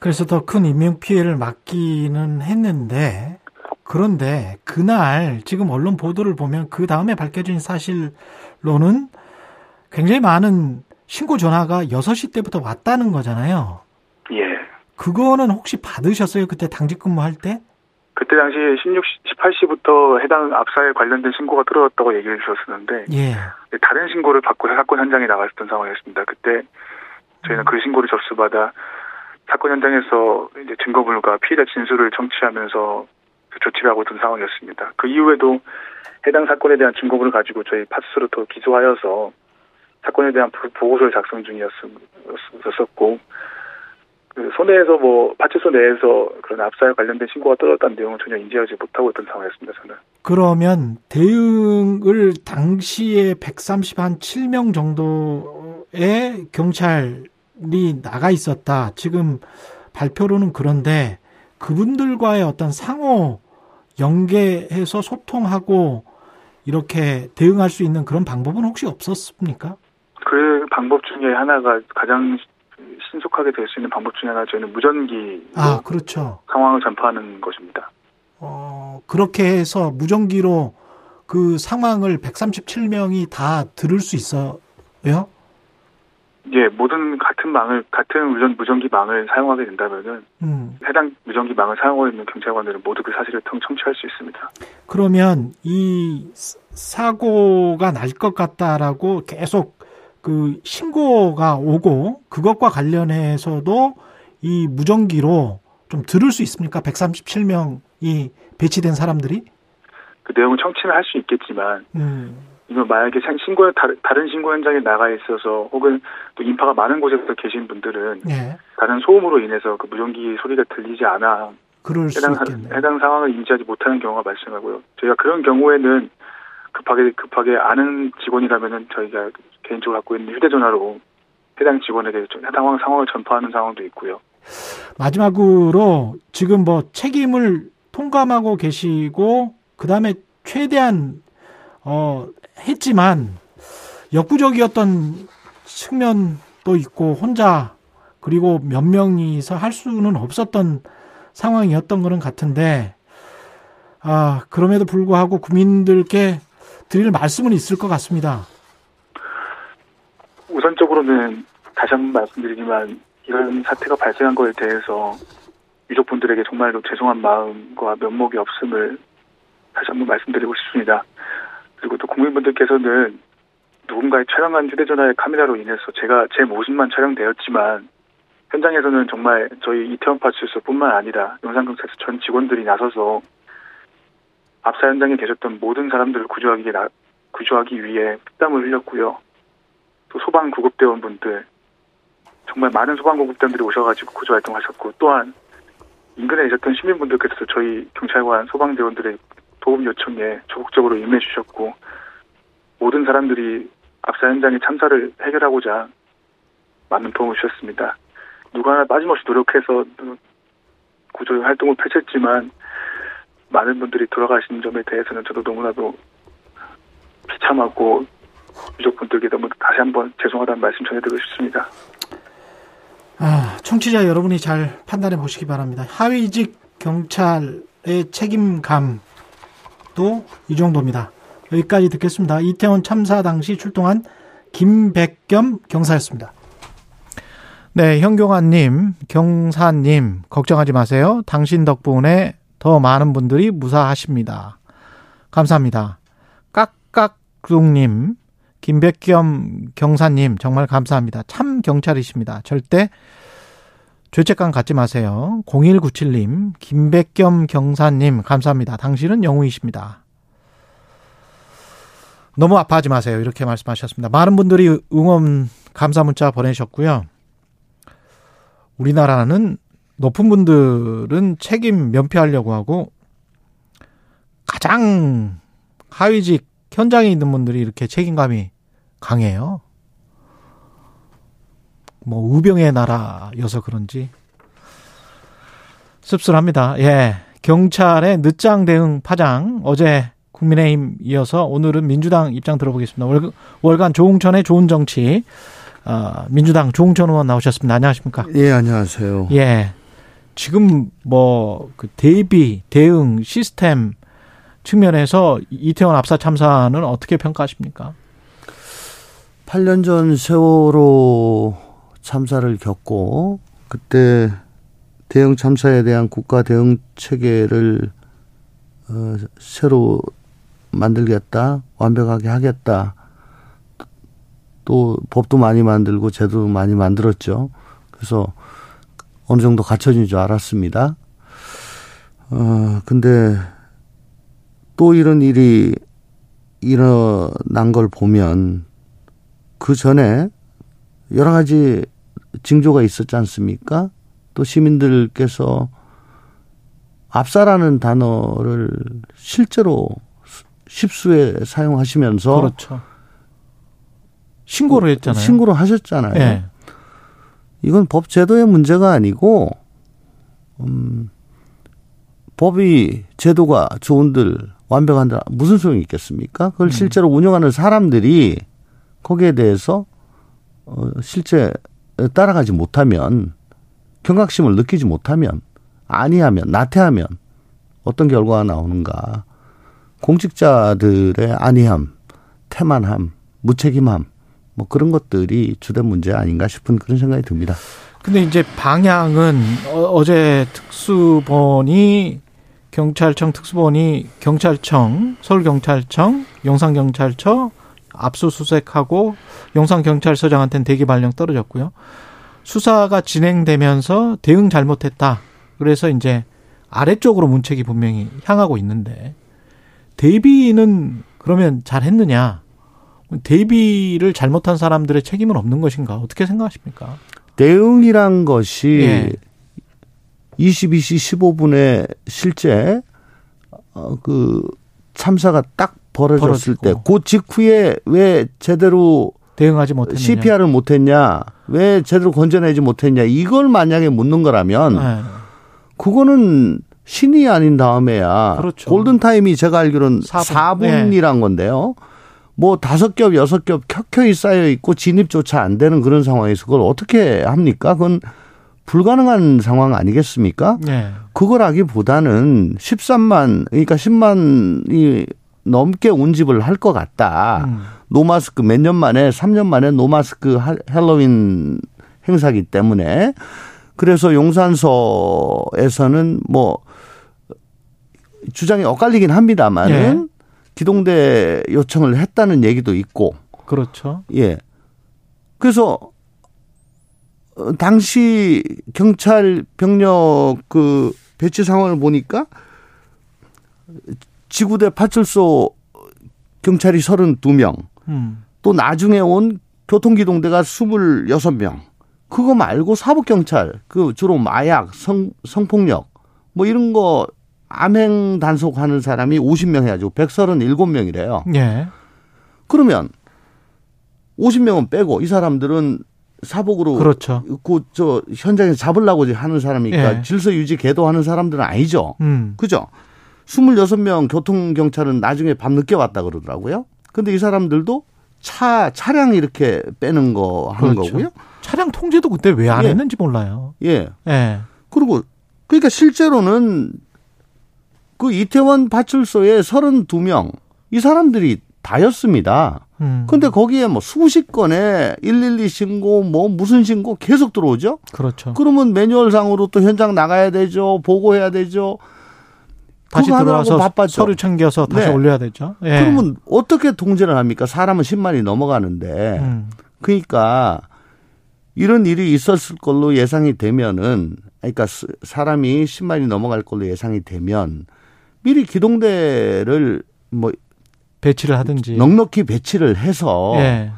그래서 더 큰 인명 피해를 막기는 했는데 그런데 그날 지금 언론 보도를 보면 그 다음에 밝혀진 사실로는 굉장히 많은 신고 전화가 6시 때부터 왔다는 거잖아요. 예. 그거는 혹시 받으셨어요? 그때 당직 근무할 때? 그때 당시 16, 18시부터 해당 압사에 관련된 신고가 들어왔다고 얘기해 주셨었는데 예. 다른 신고를 받고 사건 현장에 나갔었던 상황이었습니다. 그때 저희는 그 신고를 접수받아 사건 현장에서 이제 증거물과 피해자 진술을 청취하면서 그 조치를 하고 있던 상황이었습니다. 그 이후에도 해당 사건에 대한 증거물을 가지고 저희 파스로 또 기소하여서 사건에 대한 보- 보고서를 작성 중이었었고 그 손해에서 뭐 파출소 내에서 그런 압사에 관련된 신고가 떨어졌다는 내용은 전혀 인지하지 못하고 있던 상황이었습니다. 저는. 그러면 대응을 당시에 130 한 7명 정도의 경찰 이 나가 있었다. 지금 발표로는 그런데 그분들과의 어떤 상호 연계해서 소통하고 이렇게 대응할 수 있는 그런 방법은 혹시 없었습니까? 그 방법 중에 하나가 가장 신속하게 될 수 있는 방법 중에 하나 저희는 무전기로 아, 그렇죠. 상황을 전파하는 것입니다. 어, 그렇게 해서 무전기로 그 상황을 137명이 다 들을 수 있어요? 예, 모든 같은 망을 같은 무전 무전기 망을 사용하게 된다면은 음. 해당 무전기 망을 사용하고 있는 경찰관들은 모두 그 사실을 통 청취할 수 있습니다. 그러면 이 사- 사고가 날 것 같다라고 계속 그 신고가 오고 그것과 관련해서도 이 무전기로 좀 들을 수 있습니까? 137명이 배치된 사람들이? 그 내용을 청취는 할 수 있겠지만 음. 이건 만약에 생- 신고 다른 다른 신고 현장에 나가 있어서 혹은 또 인파가 많은 곳에서 계신 분들은 예. 다른 소음으로 인해서 그 무전기 소리가 들리지 않아 그럴 수 해당. 해당 상황을 인지하지 못하는 경우가 발생하고요. 저희가 그런 경우에는 급하게 급하게 아는 직원이라면은 저희가 개인적으로 갖고 있는 휴대전화로 해당 직원에 대해 좀 해당 상황을 전파하는 상황도 있고요. 마지막으로 지금 뭐 책임을 통감하고 계시고 그 다음에 최대한 어 했지만 역부족이었던 측면도 있고 혼자 그리고 몇 명이서 할 수는 없었던 상황이었던 거는 같은데 아 그럼에도 불구하고 국민들께 드릴 말씀은 있을 것 같습니다. 우선적으로는 다시 한번 말씀드리지만 이런 사태가 발생한 거에 대해서 유족분들에게 정말로 죄송한 마음과 면목이 없음을 다시 한번 말씀드리고 싶습니다. 그리고 또 국민분들께서는 누군가의 촬영한 휴대전화의 카메라로 인해서 제가 제 모습만 촬영되었지만 현장에서는 정말 저희 이태원 파출소뿐만 아니라 영산경찰서 전 직원들이 나서서 압사 현장에 계셨던 모든 사람들을 구조하기, 나, 구조하기 위해 피땀을 흘렸고요. 또 소방 구급대원분들 정말 많은 소방 구급대원들이 오셔가지고 구조 활동하셨고 또한 인근에 계셨던 시민분들께서도 저희 경찰관 소방대원들의 도움 요청에 적극적으로 임해 주셨고 모든 사람들이 압사 현장의 참사를 해결하고자 많은 도움을 주셨습니다. 누가 하나 빠짐없이 노력해서 구조 활동을 펼쳤지만 많은 분들이 돌아가신 점에 대해서는 저도 너무나도 비참하고 유족분들께 너무 다시 한번 죄송하다는 말씀 전해드리고 싶습니다. 아, 청취자 여러분이 잘 판단해 보시기 바랍니다. 하위직 경찰의 책임감 도 이 정도입니다. 여기까지 듣겠습니다. 이태원 참사 당시 출동한 김백겸 경사였습니다. 네, 현경환님, 경사님, 걱정하지 마세요. 당신 덕분에 더 많은 분들이 무사하십니다. 감사합니다. 깍깍둥님, 김백겸 경사님, 정말 감사합니다. 참 경찰이십니다. 절대 죄책감 갖지 마세요. 0197님, 김백겸 경사님, 감사합니다. 당신은 영웅이십니다. 너무 아파하지 마세요. 이렇게 말씀하셨습니다. 많은 분들이 응원 감사 문자 보내셨고요. 우리나라는 높은 분들은 책임 면피하려고 하고 가장 하위직 현장에 있는 분들이 이렇게 책임감이 강해요. 뭐 우병의 나라여서 그런지 씁쓸합니다. 예. 경찰의 늦장 대응 파장 어제 국민의힘 이어서 오늘은 민주당 입장 들어보겠습니다. 월간 조홍천의 좋은 정치 어, 민주당 조홍천 의원 나오셨습니다. 안녕하십니까? 예, 안녕하세요. 예. 지금 뭐 그 대비 대응 시스템 측면에서 이태원 압사 참사는 어떻게 평가하십니까? 8년 전 세월호 참사를 겪고 그때 대응 참사에 대한 국가 대응 체계를 어, 새로 만들겠다, 완벽하게 하겠다. 또 법도 많이 만들고 제도도 많이 만들었죠. 그래서 어느 정도 갖춰진 줄 알았습니다. 어, 근데 또 이런 일이 일어난 걸 보면 그 전에 여러 가지 징조가 있었지 않습니까? 또 시민들께서 압사라는 단어를 실제로 십수에 사용하시면서 그렇죠. 신고를 했잖아요. 신고를 하셨잖아요. 네. 이건 법 제도의 문제가 아니고 음 법이 제도가 좋은들 완벽한들 무슨 소용이 있겠습니까? 그걸 음. 실제로 운영하는 사람들이 거기에 대해서 어 실제 따라가지 못하면 경각심을 느끼지 못하면 아니하면 나태하면 어떤 결과가 나오는가 공직자들의 안이함, 태만함, 무책임함 뭐 그런 것들이 주된 문제 아닌가 싶은 그런 생각이 듭니다. 근데 이제 방향은 어, 제 특수본이 경찰청 특수본이 경찰청, 서울경찰청, 용산경찰청 압수수색하고 용산경찰서장한테는 대기 발령 떨어졌고요. 수사가 진행되면서 대응 잘못했다. 그래서 이제 아래쪽으로 문책이 분명히 향하고 있는데 대비는 그러면 잘했느냐? 대비를 잘못한 사람들의 책임은 없는 것인가? 어떻게 생각하십니까? 대응이란 것이 예. 22시 15분에 실제 어그 참사가 딱 벌어졌을 때 그 직후에 왜 제대로 대응하지 못했냐 CPR을 못했냐 왜 제대로 건져내지 못했냐 이걸 만약에 묻는 거라면 네. 그거는 신이 아닌 다음에야 그렇죠. 골든 타임이 제가 알기로는 4분. 4분이란 건데요. 뭐 다섯 겹 여섯 겹 켜켜이 쌓여 있고 진입조차 안 되는 그런 상황에서 그걸 어떻게 합니까? 그건 불가능한 상황 아니겠습니까? 예. 그걸 하기보다는 13만 그러니까 10만이 넘게 운집을 할 것 같다. 음. no mask 몇 년 만에 3년 만에 no mask 할- 헬로윈 행사기 때문에 그래서 용산서에서는 뭐 주장이 엇갈리긴 합니다만은 예. 기동대 요청을 했다는 얘기도 있고 그렇죠. 예. 그래서 어, 당시 경찰 병력 그 배치 상황을 보니까 지구대 파출소 경찰이 32명, 음. 또 나중에 온 교통기동대가 26명. 그거 말고 사법경찰, 그 주로 마약, 성, 성폭력, 뭐 이런 거 암행 단속하는 사람이 50명 해가지고 137명이래요. 예. 그러면 50명은 빼고 이 사람들은 사복으로 그렇죠. 그저 현장에서 잡으려고 하는 사람이니까 예. 질서 유지 계도하는 사람들은 아니죠. 음. 그죠? 26명 교통경찰은 나중에 밤늦게 왔다 그러더라고요. 근데 이 사람들도 차, 차량 이렇게 빼는 거 하는 그렇죠. 거고요. 차량 통제도 그때 왜안 예. 했는지 몰라요. 예. 예. 그리고, 그러니까 실제로는 그 이태원 파출소에 32명, 이 사람들이 다였습니다. 음. 근데 거기에 뭐 수십 건의 112 신고, 뭐 무슨 신고 계속 들어오죠? 그렇죠. 그러면 매뉴얼상으로 또 현장 나가야 되죠. 보고해야 되죠. 다시 들어와서 바빴죠. 서류 챙겨서 다시 네. 올려야 되죠. 예. 그러면 어떻게 통제를 합니까? 사람은 10만이 넘어가는데. 음. 그러니까 이런 일이 있었을 걸로 예상이 되면은 그러니까 스- 사람이 10만이 넘어갈 걸로 예상이 되면 미리 기동대를 뭐 배치를 하든지. 넉넉히 배치를 해서 예.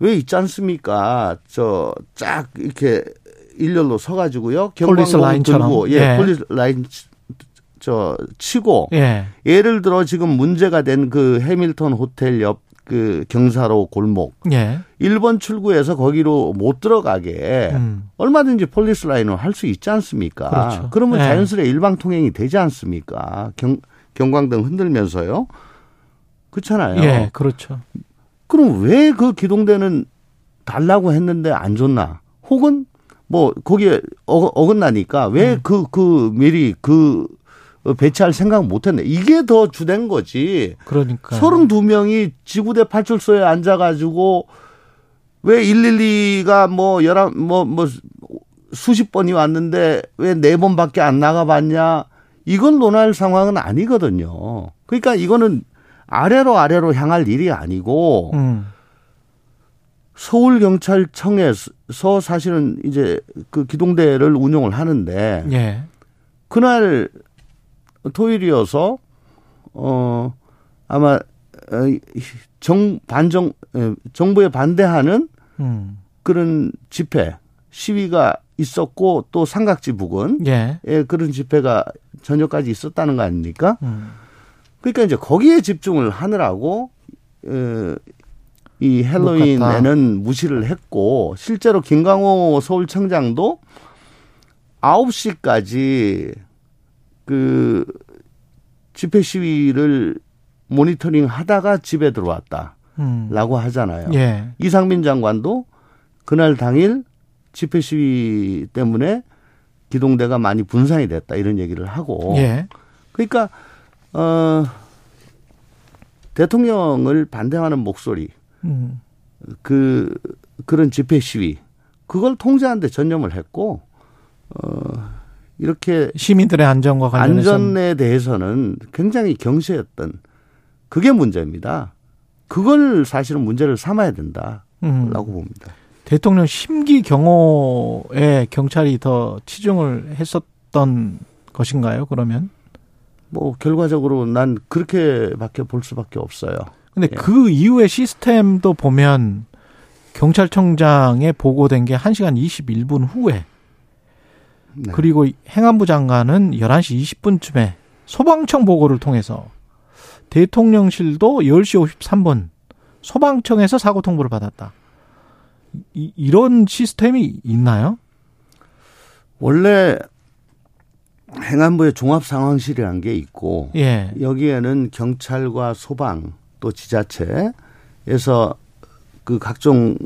왜 있지 않습니까? 저 쫙 이렇게 일렬로 서가지고요. 라인처럼. 들고 예, 예. 폴리스 라인 치- 저 치고 예. 예를 들어 지금 문제가 된 그 해밀턴 호텔 옆 그 경사로 골목 예. 1번 출구에서 거기로 못 들어가게 음. 얼마든지 폴리스 라인을 할 수 있지 않습니까? 그렇죠. 그러면 네. 자연스레 일방 통행이 되지 않습니까? 경, 경광등 흔들면서요. 그렇잖아요. 예. 그렇죠. 그럼 왜 그 기동대는 달라고 했는데 안 줬나? 혹은 뭐 거기에 어, 어긋나니까 왜 그그 미리 그 배치할 생각 못 했네. 이게 더 주된 거지. 그러니까. 32명이 지구대 파출소에 앉아가지고 왜 112가 뭐 열한 뭐 뭐 수십 번이 왔는데 왜 네 번밖에 안 나가봤냐? 이건 논할 상황은 아니거든요. 그러니까 이거는 아래로 아래로 향할 일이 아니고 음. 서울 경찰청에서 사실은 이제 그 기동대를 운영을 하는데 예. 그날 토요일이어서 어 아마 어, 정 반정 에, 정부에 반대하는 음. 그런 집회 시위가 있었고 또 삼각지 부근 예. 예 그런 집회가 저녁까지 있었다는 거 아닙니까? 음. 그러니까 이제 거기에 집중을 하느라고 어, 이못 헬로윈에는 무시를 했고 실제로 김강호 서울청장도 9시까지 그 집회 시위를 모니터링 하다가 집에 들어왔다 라고 음. 하잖아요. 예. 이상민 장관도 그날 당일 집회 시위 때문에 기동대가 많이 분산이 됐다 이런 얘기를 하고 예. 그러니까 어 대통령을 반대하는 목소리 음. 그 그런 집회 시위 그걸 통제하는데 전념을 했고 어 이렇게 시민들의 안전과 관련해서 안전에 대해서는 굉장히 경시했던 그게 문제입니다. 그걸 사실은 문제를 삼아야 된다라고 음. 봅니다. 대통령 심기 경호에 경찰이 더 치중을 했었던 것인가요? 그러면? 뭐 결과적으로 난 그렇게밖에 볼 수밖에 없어요. 근데 예. 그 이후의 시스템도 보면 경찰청장에 보고된 게 1시간 21분 후에 네. 그리고 행안부 장관은 11시 20분쯤에 소방청 보고를 통해서 대통령실도 10시 53분 소방청에서 사고 통보를 받았다. 이, 이런 시스템이 있나요? 원래 행안부에 종합 상황실이라는 게 있고 예. 여기에는 경찰과 소방 또 지자체 그 각종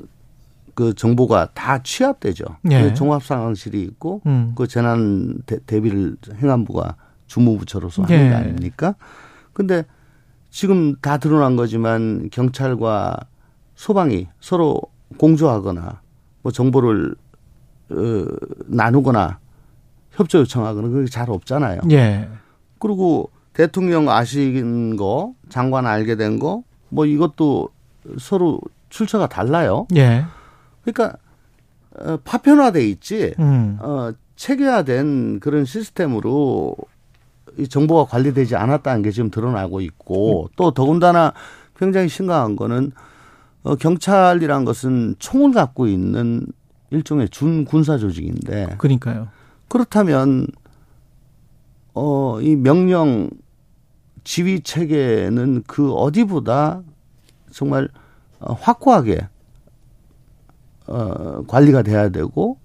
그 정보가 다 취합되죠. 예. 그 종합 상황실이 있고 음. 그 재난 대, 대비를 행안부가 주무부처로서 하는 예. 거 아닙니까? 근데 지금 다 드러난 거지만 경찰과 소방이 서로 공조하거나 뭐 정보를 어, 나누거나 협조 요청하거나 그게 잘 없잖아요. 예. 그리고 대통령 아신 거, 장관 알게 된 거, 뭐 이것도 서로 출처가 달라요. 예. 그러니까 어, 파편화돼 있지. 음. 어, 체계화된 그런 시스템으로 이 정보가 관리되지 않았다는 게 지금 드러나고 있고 또 더군다나 굉장히 심각한 거는 어, 경찰이란 것은 총을 갖고 있는 일종의 준 군사 조직인데 그러니까요. 그렇다면 어, 이 명령 지휘 체계는 그 어디보다 정말 어, 확고하게 어, 관리가 돼야 되고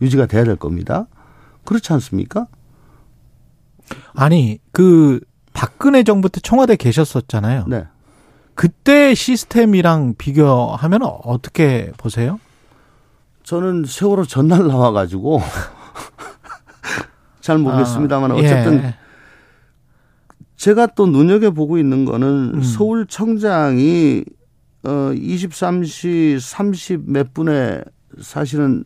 유지가 돼야 될 겁니다. 그렇지 않습니까? 아니, 그 박근혜 정부 때 청와대 계셨었잖아요. 네. 그때 시스템이랑 비교하면 어떻게 보세요? 저는 세월호 전날 나와가지고 [LAUGHS] 잘 모르겠습니다만 아, 어쨌든 예. 제가 또 눈여겨 보고 있는 거는 음. 서울청장이 어 23시 30 몇 분에 사실은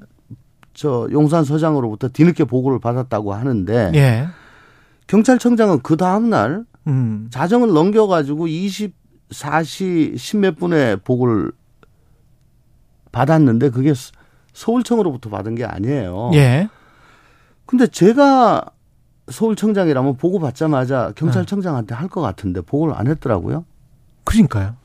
저 용산 서장으로부터 뒤늦게 보고를 받았다고 하는데 예. 경찰청장은 그 다음 날 음. 자정을 넘겨가지고 24시 10 몇 분에 보고를 받았는데 그게 서- 서울청으로부터 받은 게 아니에요. 예. 근데 제가 서울청장이라면 보고 받자마자 경찰청장한테 할 것 같은데 보고를 안 했더라고요. 그러니까요.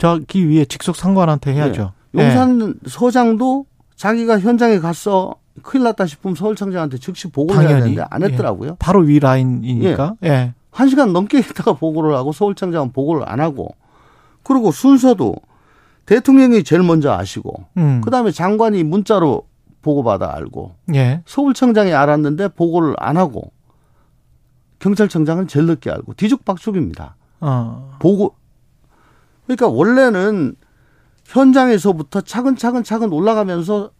저기 위에 직속 상관한테 해야죠. 예. 용산 서장도 자기가 현장에 갔어 큰일 났다 싶으면 서울청장한테 즉시 보고를 해야 당연히. 되는데 안 했더라고요. 바로 위 라인이니까. 예. 한 시간 넘게 있다가 보고를 하고 서울청장은 보고를 안 하고 그리고 순서도 대통령이 제일 먼저 아시고 음. 그다음에 장관이 문자로 보고받아 알고 예. 서울청장이 알았는데 보고를 안 하고 경찰청장은 제일 늦게 알고 뒤죽박죽입니다. 어. 보고 그러니까 원래는 현장에서부터 차근차근 차근 올라가면서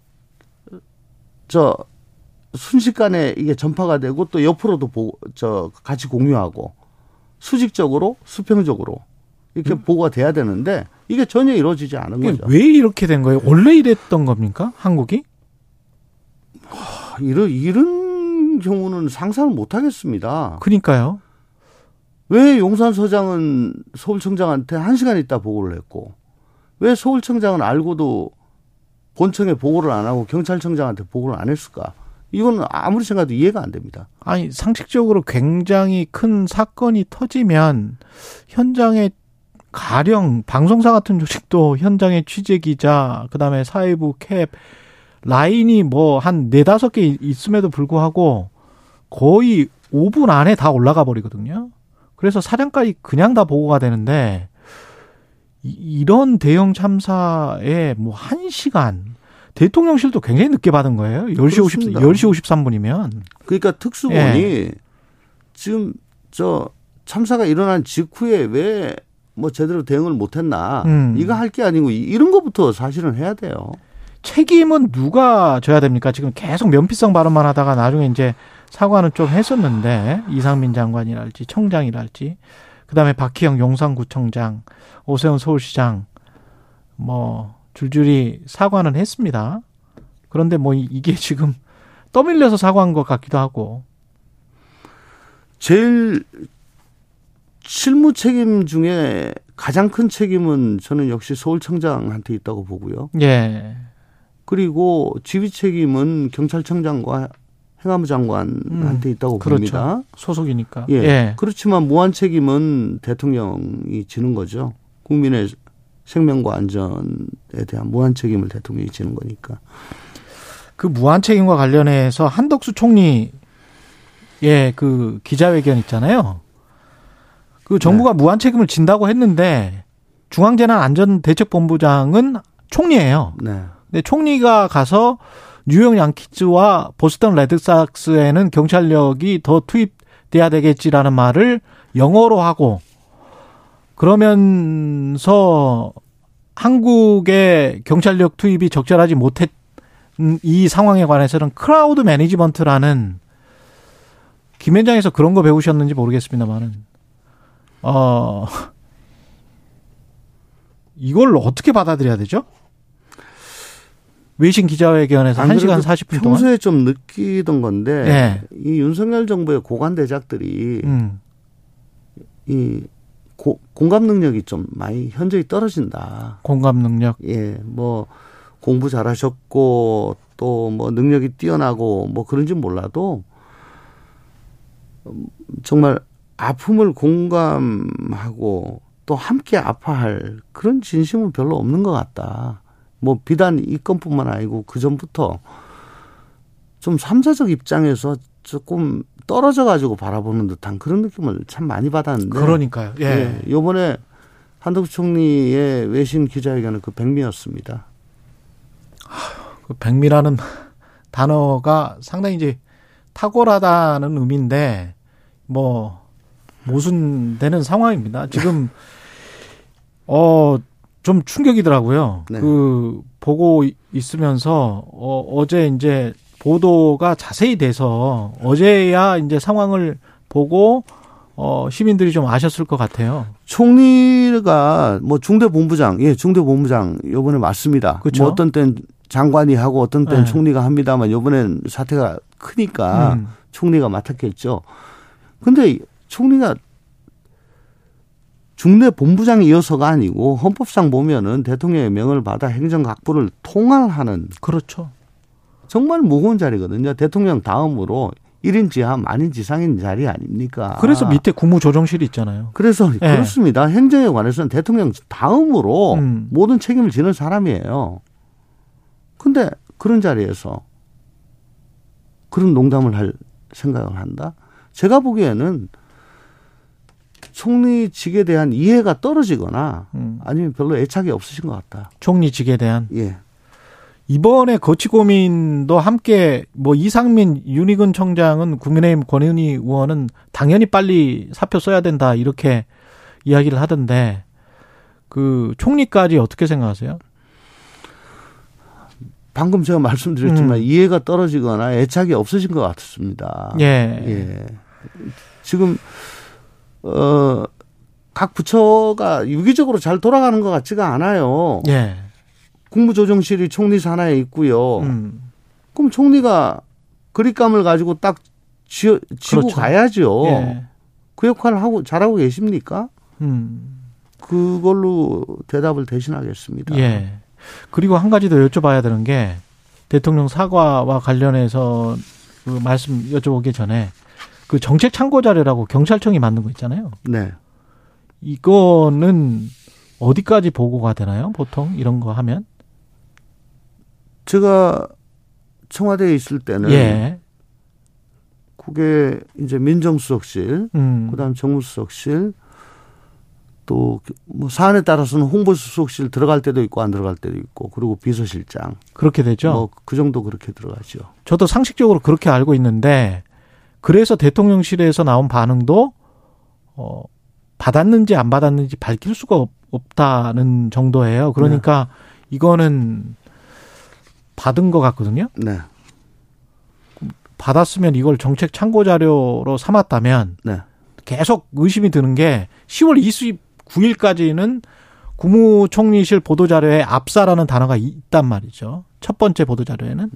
저 순식간에 이게 전파가 되고 또 옆으로도 보고 저 같이 공유하고 수직적으로 수평적으로 이렇게 보고가 돼야 되는데 이게 전혀 이루어지지 않은 거죠. 왜 이렇게 된 거예요? 원래 이랬던 겁니까? 한국이? 이런 이런 경우는 상상을 못 하겠습니다. 그러니까요. 왜 용산 서장은 서울청장한테 한 시간 있다 보고를 했고 왜 서울청장은 알고도 본청에 보고를 안 하고 경찰청장한테 보고를 안 했을까? 이거는 아무리 생각해도 이해가 안 됩니다. 아니 상식적으로 굉장히 큰 사건이 터지면 현장에 가령 방송사 같은 조직도 현장에 취재 기자, 그다음에 사회부 캡 라인이 뭐 한 네다섯 개 있음에도 불구하고 거의 5분 안에 다 올라가 버리거든요. 그래서 사장까지 그냥 다 보고가 되는데 이- 이런 대형 참사에 뭐 한 시간 대통령실도 굉장히 늦게 받은 거예요. 10시 50, 그렇습니다. 10시 53분이면. 그러니까 특수본이 예. 지금 저 참사가 일어난 직후에 왜 뭐 제대로 대응을 못 했나 음. 이거 할 게 아니고 이- 이런 것부터 사실은 해야 돼요. 책임은 누가 져야 됩니까? 지금 계속 면피성 발언만 하다가 나중에 이제 사과는 좀 했었는데 이상민 장관이랄지 청장이랄지 그다음에 박희영 용산구청장 오세훈 서울시장 뭐 줄줄이 사과는 했습니다. 그런데 뭐 이- 이게 지금 떠밀려서 사과한 것 같기도 하고 제일 실무 책임 중에 가장 큰 책임은 저는 역시 서울청장한테 있다고 보고요. 예. 그리고 지휘 책임은 경찰청장과 행안부 장관한테 있다고 그렇죠. 봅니다. 소속이니까. 예. 예. 그렇지만 무한 책임은 대통령이 지는 거죠. 국민의 생명과 안전에 대한 무한 책임을 대통령이 지는 거니까. 그 무한 책임과 관련해서 한덕수 총리의 그 기자회견 있잖아요. 그 정부가 무한 책임을 진다고 했는데 중앙재난안전대책본부장은 총리예요. 네. 근데 총리가 가서 뉴욕 양키즈와 보스턴 레드삭스에는 경찰력이 더 투입돼야 되겠지라는 말을 영어로 하고 그러면서 한국의 경찰력 투입이 적절하지 못했 이 상황에 관해서는 crowd management라는 김앤장에서 그런 거 배우셨는지 모르겠습니다만은 어 [LAUGHS] 이걸 어떻게 받아들여야 되죠? 외신 기자회견에서 안 1시간 그래도 40분 동안 평소에 좀 느끼던 건데 네. 이 윤석열 정부의 고관 대작들이 음. 이 고, 공감 능력이 좀 많이 현저히 떨어진다. 공감 능력 예, 뭐 공부 잘하셨고 또 뭐 능력이 뛰어나고 뭐 그런지 몰라도 음, 정말 아픔을 공감하고 또 함께 아파할 그런 진심은 별로 없는 것 같다. 뭐 비단 이 건뿐만 아니고 그 전부터 좀 삼사적 입장에서 조금 떨어져 가지고 바라보는 듯한 그런 느낌을 참 많이 받았는데 그러니까요. 예. 예. 요번에 한덕수 총리의 외신 기자회견은 그 백미였습니다. 그 백미라는 단어가 상당히 이제 탁월하다는 의미인데 뭐 모순되는 상황입니다. 지금 [LAUGHS] 어 좀 충격이더라고요. 네. 그 보고 있으면서 어 어제 이제 보도가 자세히 돼서 어제야 이제 상황을 보고 어 시민들이 좀 아셨을 것 같아요. 총리가 뭐 중대 본부장, 예, 중대 본부장 요번에 맞습니다. 그쵸. 뭐 어떤 땐 장관이 하고 어떤 땐 네. 총리가 합니다만 요번엔 사태가 크니까 음. 총리가 맡았겠죠. 근데 총리가 중대 본부장 이어서가 아니고 헌법상 보면은 대통령의 명을 받아 행정각부를 통할하는 그렇죠. 정말 무거운 자리거든요. 대통령 다음으로 1인 지하 만인 지상인 자리 아닙니까? 그래서 밑에 국무조정실이 있잖아요. 그래서 예. 그렇습니다. 행정에 관해서는 대통령 다음으로 음. 모든 책임을 지는 사람이에요. 근데 그런 자리에서 그런 농담을 할 생각을 한다? 제가 보기에는 총리직에 대한 이해가 떨어지거나 음. 아니면 별로 애착이 없으신 것 같다. 총리직에 대한 예. 이번에 거치 고민도 함께 뭐 이상민 윤희근 청장은 국민의힘 권은희 의원은 당연히 빨리 사표 써야 된다 이렇게 이야기를 하던데 그 총리까지 어떻게 생각하세요? 방금 제가 말씀드렸지만 음. 이해가 떨어지거나 애착이 없으신 것 같습니다. 예. 예. 지금 어, 각 부처가 유기적으로 잘 돌아가는 것 같지가 않아요. 예. 국무조정실이 총리 산하에 있고요. 음. 그럼 총리가 그립감을 가지고 딱 쥐어, 쥐고 그렇죠. 가야죠. 예. 그 역할을 하고 잘하고 계십니까? 음. 그걸로 대답을 대신하겠습니다. 예. 그리고 한 가지 더 여쭤봐야 되는 게 대통령 사과와 관련해서 그 말씀 여쭤보기 전에 그 정책 참고 자료라고 경찰청이 만든 거 있잖아요. 네. 이거는 어디까지 보고가 되나요? 보통 이런 거 하면? 제가 청와대에 있을 때는 예. 그게 이제 민정수석실, 음. 그다음 정무수석실, 또 뭐 사안에 따라서는 홍보수석실 들어갈 때도 있고 안 들어갈 때도 있고, 그리고 비서실장, 그렇게 되죠. 뭐 그 정도 그렇게 들어가죠. 저도 상식적으로 그렇게 알고 있는데 그래서 대통령실에서 나온 반응도 어 받았는지 안 받았는지 밝힐 수가 없, 없다는 정도예요. 그러니까 이거는 받은 것 같거든요. 네, 받았으면 이걸 정책 참고 자료로 삼았다면 네, 계속 의심이 드는 게 10월 29일까지는 국무총리실 보도자료에 압사라는 단어가 있단 말이죠. 첫 번째 보도자료에는.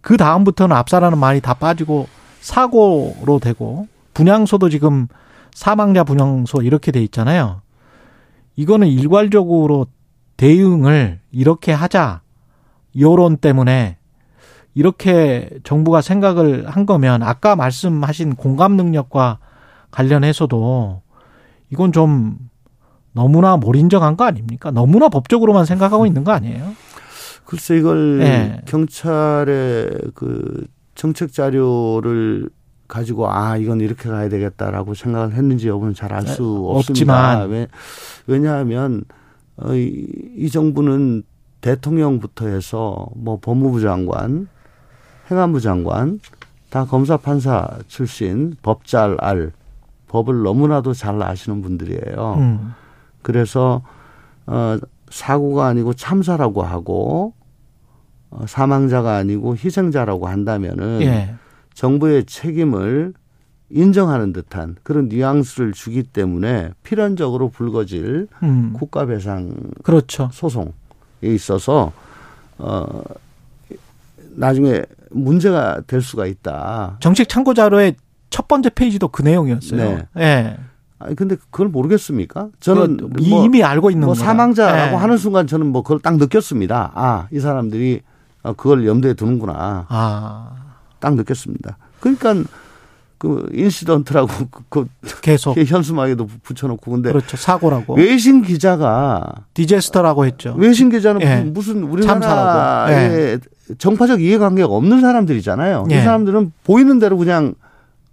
그 다음부터는 압사라는 말이 다 빠지고 사고로 되고 분향소도 지금 사망자 분향소 이렇게 돼 있잖아요. 이거는 일괄적으로 대응을 이렇게 하자. 여론 때문에 이렇게 정부가 생각을 한 거면 아까 말씀하신 공감 능력과 관련해서도 이건 좀 너무나 몰인정한 거 아닙니까? 너무나 법적으로만 생각하고 있는 거 아니에요? 글쎄 이걸 네. 경찰의 그 정책 자료를 가지고 아 이건 이렇게 가야 되겠다라고 생각을 했는지 여부는 잘 알수 네, 없습니다. 없지만. 왜, 왜냐하면 어, 이, 이 정부는 대통령부터 해서 뭐 법무부 장관, 행안부 장관 다 검사 판사 출신 법 잘 알 법을 너무나도 잘 아시는 분들이에요. 음. 그래서 어 사고가 아니고 참사라고 하고 어, 사망자가 아니고 희생자라고 한다면은 예. 정부의 책임을 인정하는 듯한 그런 뉘앙스를 주기 때문에 필연적으로 불거질 음. 국가배상 그렇죠. 소송에 있어서 어 나중에 문제가 될 수가 있다. 정책 참고 자료의 첫 번째 페이지도 그 내용이었어요. 네. 예. 아니 근데 그걸 모르겠습니까? 저는 그거 뭐, 이미 알고 있는 뭐. 사망자라고 예. 하는 순간 저는 뭐 그걸 딱 느꼈습니다. 아, 이 사람들이 어, 그걸 염두에 두는구나. 아, 딱 느꼈습니다. 그러니까 그 인시던트라고 [LAUGHS] 그, 그 계속 현수막에도 붙여놓고 근데 그렇죠. 사고라고. 외신 기자가 디제스터라고 했죠. 외신 기자는 예. 무슨 참사라고. 우리나라에 정파적 이해관계가 없는 사람들이잖아요. 예. 이 사람들은 보이는 대로 그냥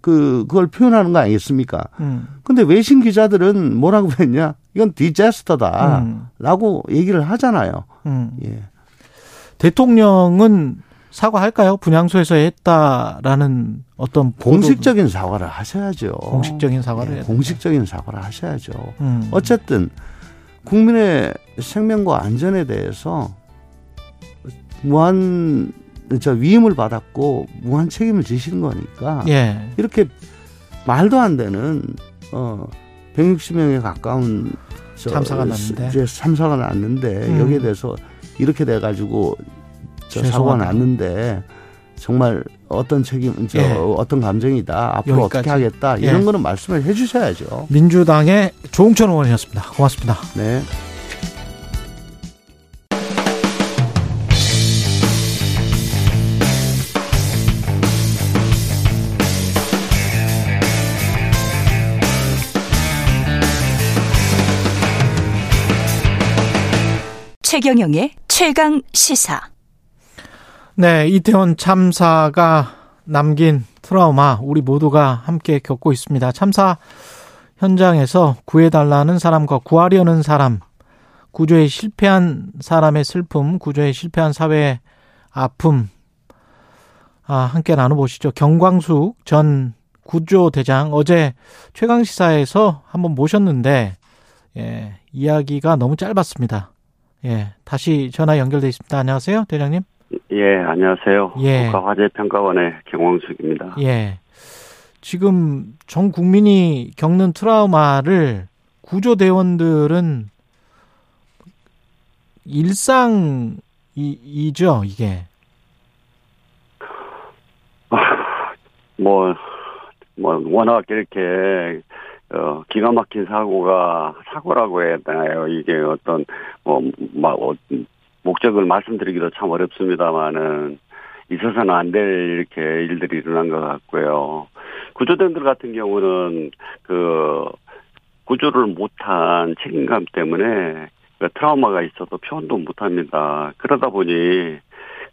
그 그걸 표현하는 거 아니겠습니까? 음. 근데 외신 기자들은 뭐라고 했냐? 이건 디제스터다라고 음. 얘기를 하잖아요. 음. 예. 대통령은 사과할까요? 분향소에서 했다라는 어떤 공식적인 사과를 하셔야죠. 공식적인 사과를 예, 해야 공식적인 사과를 하셔야죠. 음. 어쨌든 국민의 생명과 안전에 대해서 무한 저 위임을 받았고 무한 책임을 지시는 거니까 예. 이렇게 말도 안 되는 어 160명에 가까운 저 참사가 났는데. 참사가 났는데 음. 여기에 대해서 이렇게 돼 가지고 저 사고가. 났는데 정말 어떤 책임 저 예. 어떤 감정이다 앞으로 여기까지. 어떻게 하겠다 예. 이런 거는 말씀을 해 주셔야죠. 민주당의 조홍천 의원이었습니다. 고맙습니다. 네. 최경영의 최강 시사. 네, 이태원 참사가 남긴 트라우마 우리 모두가 함께 겪고 있습니다. 참사 현장에서 구해달라는 사람과 구하려는 사람, 구조에 실패한 사람의 슬픔, 구조에 실패한 사회의 아픔, 아, 함께 나눠보시죠. 경광숙 전 구조대장 어제 최강시사에서 한번 모셨는데, 예, 이야기가 너무 짧았습니다. 예, 다시 전화 연결돼 있습니다. 안녕하세요, 대장님. 예, 안녕하세요. 예. 국가화재평가원의 경광숙입니다. 예. 지금 전 국민이 겪는 트라우마를 구조대원들은 일상이죠, 이게. 뭐, 뭐, 워낙 이렇게, 어, 기가 막힌 사고가, 사고라고 해야 되나요? 이게 어떤, 뭐, 막, 어, 목적을 말씀드리기도 참 어렵습니다만은, 있어서는 안 될 이렇게 일들이 일어난 것 같고요. 구조대원들 같은 경우는, 그, 구조를 못한 책임감 때문에, 그 트라우마가 있어도 표현도 못 합니다. 그러다 보니,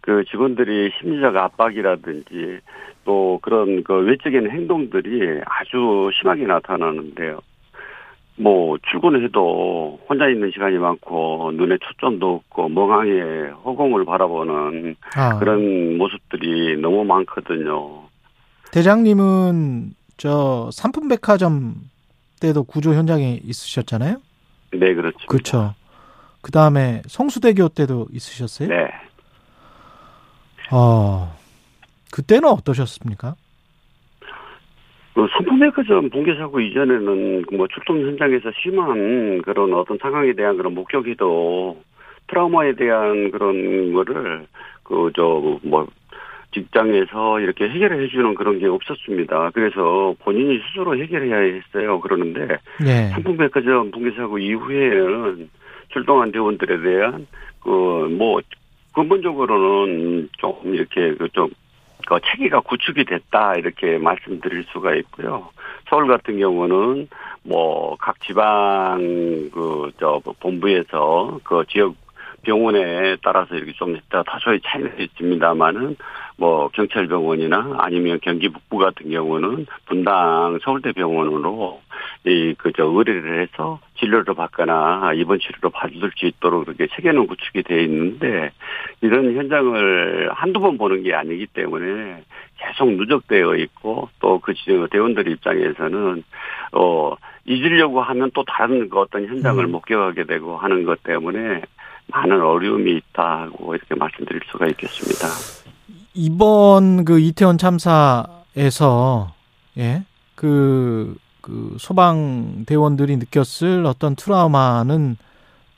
그 직원들이 심리적 압박이라든지 또 그런 그 외적인 행동들이 아주 심하게 나타나는데요. 뭐 출근해도 혼자 있는 시간이 많고 눈에 초점도 없고 멍하게 허공을 바라보는 아, 그런 모습들이 너무 많거든요. 대장님은 저 삼풍백화점 때도 구조 현장에 있으셨잖아요? 네, 그렇죠. 그렇죠. 그 다음에 성수대교 때도 있으셨어요? 네. 어, 그때는 어떠셨습니까? 그 선풍백화점 붕괴 사고 이전에는 뭐 출동 현장에서 심한 그런 어떤 상황에 대한 그런 목격에도 트라우마에 대한 그런 거를 그 저 뭐 직장에서 이렇게 해결해 주는 그런 게 없었습니다. 그래서 본인이 스스로 해결해야 했어요. 그러는데 예. 삼풍백화점 붕괴 사고 이후에는 출동한 대원들에 대한 그 뭐 근본적으로는 좀 이렇게 그좀 그 체계가 구축이 됐다 이렇게 말씀드릴 수가 있고요. 서울 같은 경우는 뭐 각 지방 그 저 본부에서 그 지역 병원에 따라서 이렇게 좀 다소의 차이는 있습니다만은 뭐 경찰병원이나 아니면 경기 북부 같은 경우는 분당 서울대병원으로 이 그 저 의뢰를 해서 진료를 받거나 입원 치료를 받을 수 있도록 그렇게 체계는 구축이 돼 있는데 이런 현장을 한두 번 보는 게 아니기 때문에 계속 누적되어 있고 또 그 대원들 입장에서는 어 잊으려고 하면 또 다른 그 어떤 현장을 음. 목격하게 되고 하는 것 때문에 많은 어려움이 있다고 이렇게 말씀드릴 수가 있겠습니다. 이번 그 이태원 참사에서 예, 그, 그 소방 대원들이 느꼈을 어떤 트라우마는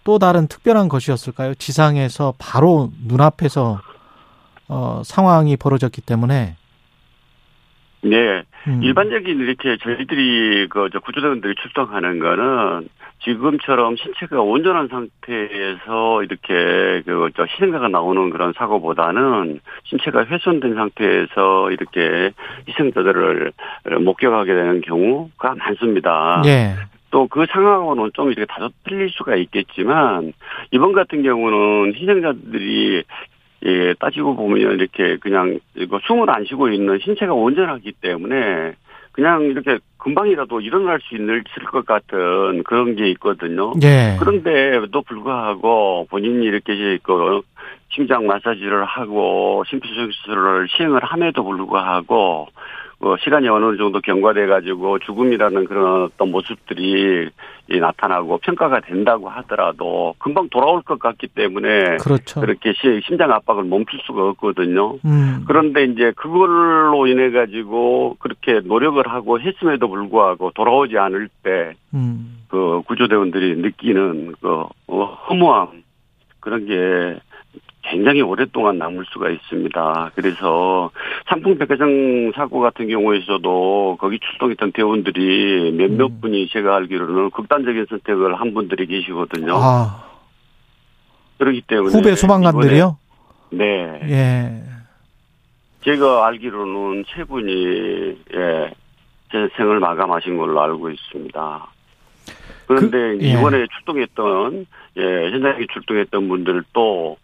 또 다른 특별한 것이었을까요? 지상에서 바로 눈앞에서 어, 상황이 벌어졌기 때문에 네. 음. 일반적인 이렇게 저희들이 그저 구조대원들이 출동하는 거는 지금처럼 신체가 온전한 상태에서 이렇게 그저 희생자가 나오는 그런 사고보다는 신체가 훼손된 상태에서 이렇게 희생자들을 목격하게 되는 경우가 많습니다. 예. 또그 상황하고는 좀 이렇게 다소 틀릴 수가 있겠지만 이번 같은 경우는 희생자들이 예, 따지고 보면 이렇게 그냥 이거 숨을 안 쉬고 있는 신체가 온전하기 때문에 그냥 이렇게 금방이라도 일어날 수 있을 것 같은 그런 게 있거든요. 예. 그런데도 불구하고 본인이 이렇게 그 심장 마사지를 하고 심폐소생술을 시행을 함에도 불구하고 어, 시간이 어느 정도 경과돼 가지고 죽음이라는 그런 어떤 모습들이 이 나타나고 평가가 된다고 하더라도 금방 돌아올 것 같기 때문에 그렇죠. 그렇게 시- 심장 압박을 멈출 수가 없거든요. 음. 그런데 이제 그걸로 인해 가지고 그렇게 노력을 하고 했음에도 불구하고 돌아오지 않을 때 음. 그 구조대원들이 느끼는 그 어, 허무함 그런 게 굉장히 오랫동안 남을 수가 있습니다. 그래서 삼풍 백화점 사고 같은 경우에서도 거기 출동했던 대원들이 몇몇 음. 분이 제가 알기로는 극단적인 선택을 한 분들이 계시거든요. 아, 그렇기 때문에 후배 소방관들이요? 네. 예. 제가 알기로는 세 분이 예, 제 생을 마감하신 걸로 알고 있습니다. 그런데 그- 예. 이번에 출동했던 예, 현장에 출동했던 분들도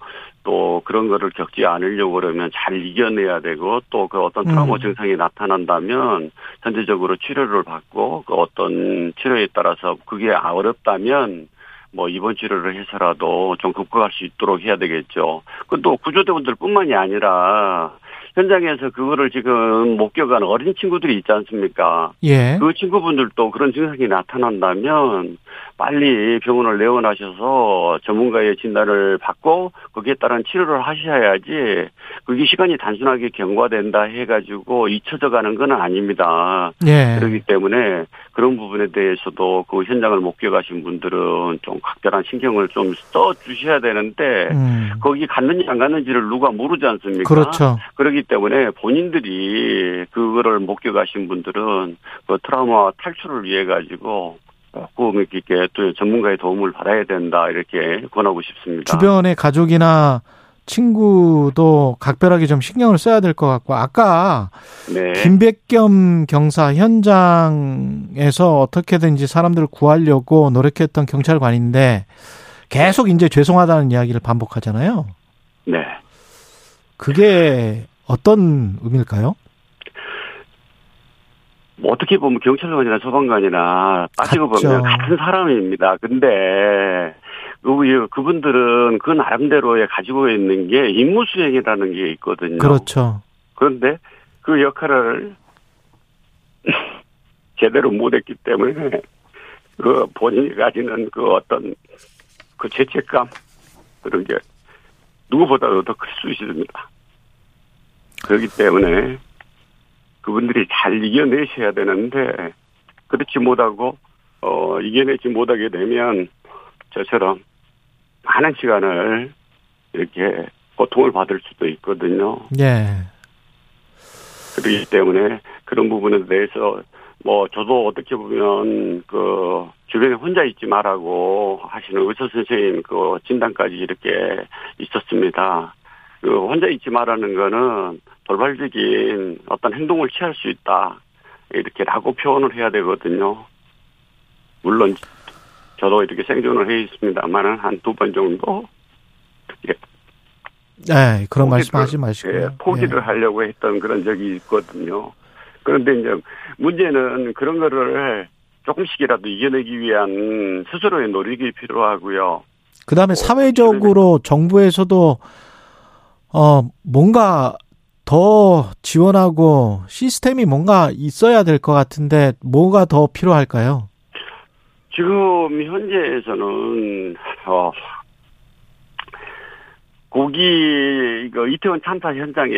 또 그런 거를 겪지 않으려고 그러면 잘 이겨내야 되고 또 그 어떤 트라우마 음. 증상이 나타난다면 현재적으로 치료를 받고 그 어떤 치료에 따라서 그게 어렵다면 뭐 입원 치료를 해서라도 좀 극복할 수 있도록 해야 되겠죠. 그또 구조대원들뿐만이 아니라 현장에서 그거를 지금 목격한 어린 친구들이 있지 않습니까? 예. 그 친구분들도 그런 증상이 나타난다면 빨리 병원을 내원하셔서 전문가의 진단을 받고 거기에 따른 치료를 하셔야지 그게 시간이 단순하게 경과된다 해가지고 잊혀져 가는 건 아닙니다. 예. 그렇기 때문에 그런 부분에 대해서도 그 현장을 목격하신 분들은 좀 각별한 신경을 좀 써 주셔야 되는데 음. 거기 갔는지 안 갔는지를 누가 모르지 않습니까? 그렇죠. 그렇기 때문에 본인들이 그거를 목격하신 분들은 그 트라우마 탈출을 위해 가지고 꼭 이렇게 또 전문가의 도움을 받아야 된다 이렇게 권하고 싶습니다. 주변의 가족이나 친구도 각별하게 좀 신경을 써야 될 것 같고 아까 네. 김백겸 경사 현장에서 어떻게든지 사람들을 구하려고 노력했던 경찰관인데 계속 이제 죄송하다는 이야기를 반복하잖아요. 네. 그게 어떤 의미일까요? 뭐 어떻게 보면 경찰관이나 소방관이나 따지고 같죠. 보면 같은 사람입니다. 근데 그 그분들은 그 나름대로에 가지고 있는 게 임무 수행이라는 게 있거든요. 그렇죠. 그런데 그 역할을 [LAUGHS] 제대로 못했기 때문에 그 본인이 가지는 그 어떤 그 죄책감 그런 게 누구보다도 더 클 수 있습니다. 그렇기 때문에 그분들이 잘 이겨내셔야 되는데 그렇지 못하고 어 이겨내지 못하게 되면 저처럼 많은 시간을 이렇게 고통을 받을 수도 있거든요. 예. 그렇기 때문에 그런 부분에 대해서 뭐 저도 어떻게 보면 그 주변에 혼자 있지 말라고 하시는 의사 선생님 그 진단까지 이렇게 있었습니다. 그 혼자 있지 말라는 거는 돌발적인 어떤 행동을 취할 수 있다 이렇게라고 표현을 해야 되거든요. 물론 저도 이렇게 생존을 해 있습니다만은 한 두 번 정도 예, 그런 포기를- 말씀 하지 마시고요. 예, 포기를 하려고 했던 그런 적이 있거든요. 그런데 이제 문제는 그런 거를 조금씩이라도 이겨내기 위한 스스로의 노력이 필요하고요. 그 다음에 사회적으로 정부에서도 어 뭔가 더 지원하고 시스템이 뭔가 있어야 될 것 같은데 뭐가 더 필요할까요? 지금 현재에서는 어, 고기 이거 이태원 참사 현장에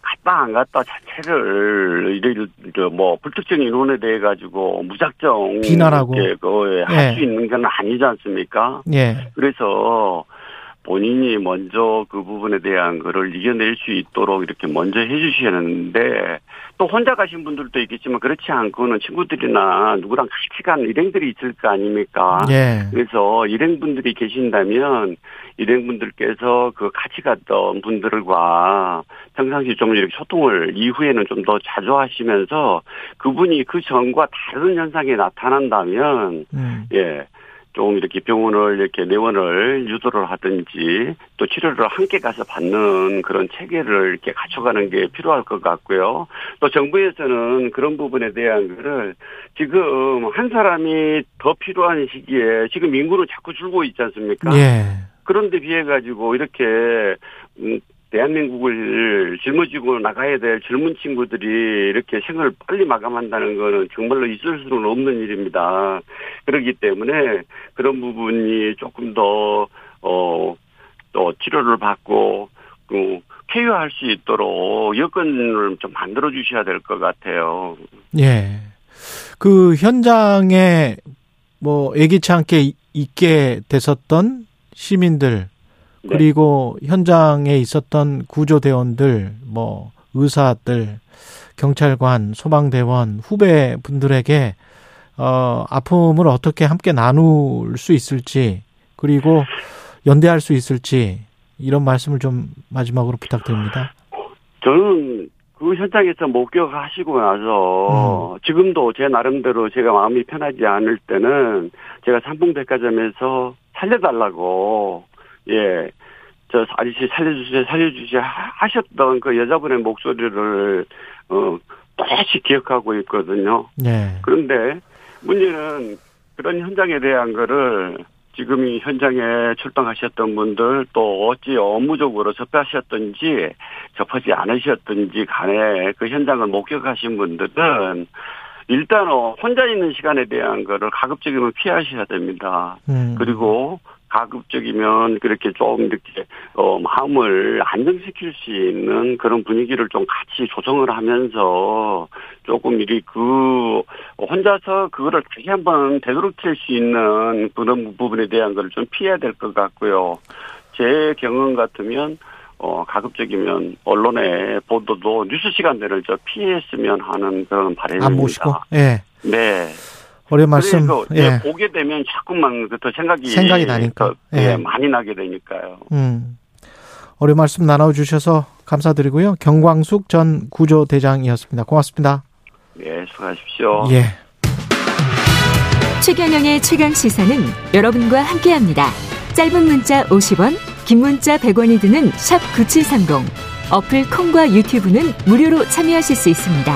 갔다 안 갔다 자체를 이래 뭐 불특정 인원에 대해 가지고 무작정 비난하고. 할수 예. 있는 건 아니지 않습니까? 예. 그래서 본인이 먼저 그 부분에 대한 거를 이겨낼 수 있도록 이렇게 먼저 해주시는데 또 혼자 가신 분들도 있겠지만 그렇지 않고는 친구들이나 누구랑 같이 간 일행들이 있을 거 아닙니까? 예. 그래서 일행분들이 계신다면 일행분들께서 그 같이 갔던 분들과 평상시 좀 이렇게 소통을 이후에는 좀 더 자주 하시면서 그분이 그 전과 다른 현상이 나타난다면 음. 예. 좀 이렇게 병원을 이렇게 내원을 유도를 하든지 또 치료를 함께 가서 받는 그런 체계를 이렇게 갖춰가는 게 필요할 것 같고요. 또 정부에서는 그런 부분에 대한 거를 지금 한 사람이 더 필요한 시기에 지금 인구는 자꾸 줄고 있지 않습니까? 예. 그런데 비해 가지고 이렇게 음, 대한민국을 짊어지고 나가야 될 젊은 친구들이 이렇게 생을 빨리 마감한다는 거는 정말로 있을 수는 없는 일입니다. 그렇기 때문에 그런 부분이 조금 더, 어, 또 치료를 받고, 그, 쾌유할 수 있도록 여건을 좀 만들어 주셔야 될 것 같아요. 예. 그 현장에 뭐 예기치 않게 이- 있게 됐었던 시민들 네. 그리고 현장에 있었던 구조대원들 뭐 의사들 경찰관 소방대원 후배 분들에게 어 아픔을 어떻게 함께 나눌 수 있을지 그리고 연대할 수 있을지 이런 말씀을 좀 마지막으로 부탁드립니다. 저는 그 현장에서 목격하시고 나서 지금도 제 나름대로 제가 마음이 편하지 않을 때는 제가 삼풍백화점에서 살려달라고 예. 저 아저씨 살려주세요, 살려주세요 하- 하셨던 그 여자분의 목소리를 어 또다시 기억하고 있거든요. 네. 그런데 문제는 그런 현장에 대한 거를 지금 이 현장에 출동하셨던 분들 또 어찌 업무적으로 접하셨든지 접하지 않으셨든지 간에 그 현장을 목격하신 분들은 일단 어, 혼자 있는 시간에 대한 거를 가급적이면 피하셔야 됩니다. 음. 그리고 가급적이면 그렇게 좀 이렇게 어 마음을 안정시킬 수 있는 그런 분위기를 좀 같이 조성을 하면서 조금 이리 그 혼자서 그거를 다시 한번 되도록킬 수 있는 그런 부분에 대한 걸 좀 피해야 될 것 같고요. 제 경험 같으면 어 가급적이면 언론의 보도도 뉴스 시간대를 저 피했으면 하는 그런 바람입니다. 안 보시고 예. 네. 어려운 말씀 그래서 예. 예, 보게 되면 자꾸만 더 생각이 생각이 나니까. 더, 예, 예. 많이 나게 되니까요. 음. 어려운 말씀 나눠주셔서 감사드리고요. 경광숙 전 구조대장이었습니다. 고맙습니다. 예, 수고하십시오. 예. 최경영의 최강 시사는 여러분과 함께합니다. 짧은 문자 50원, 긴 문자 100원이 드는 샵 9730. 어플 콩과 유튜브는 무료로 참여하실 수 있습니다.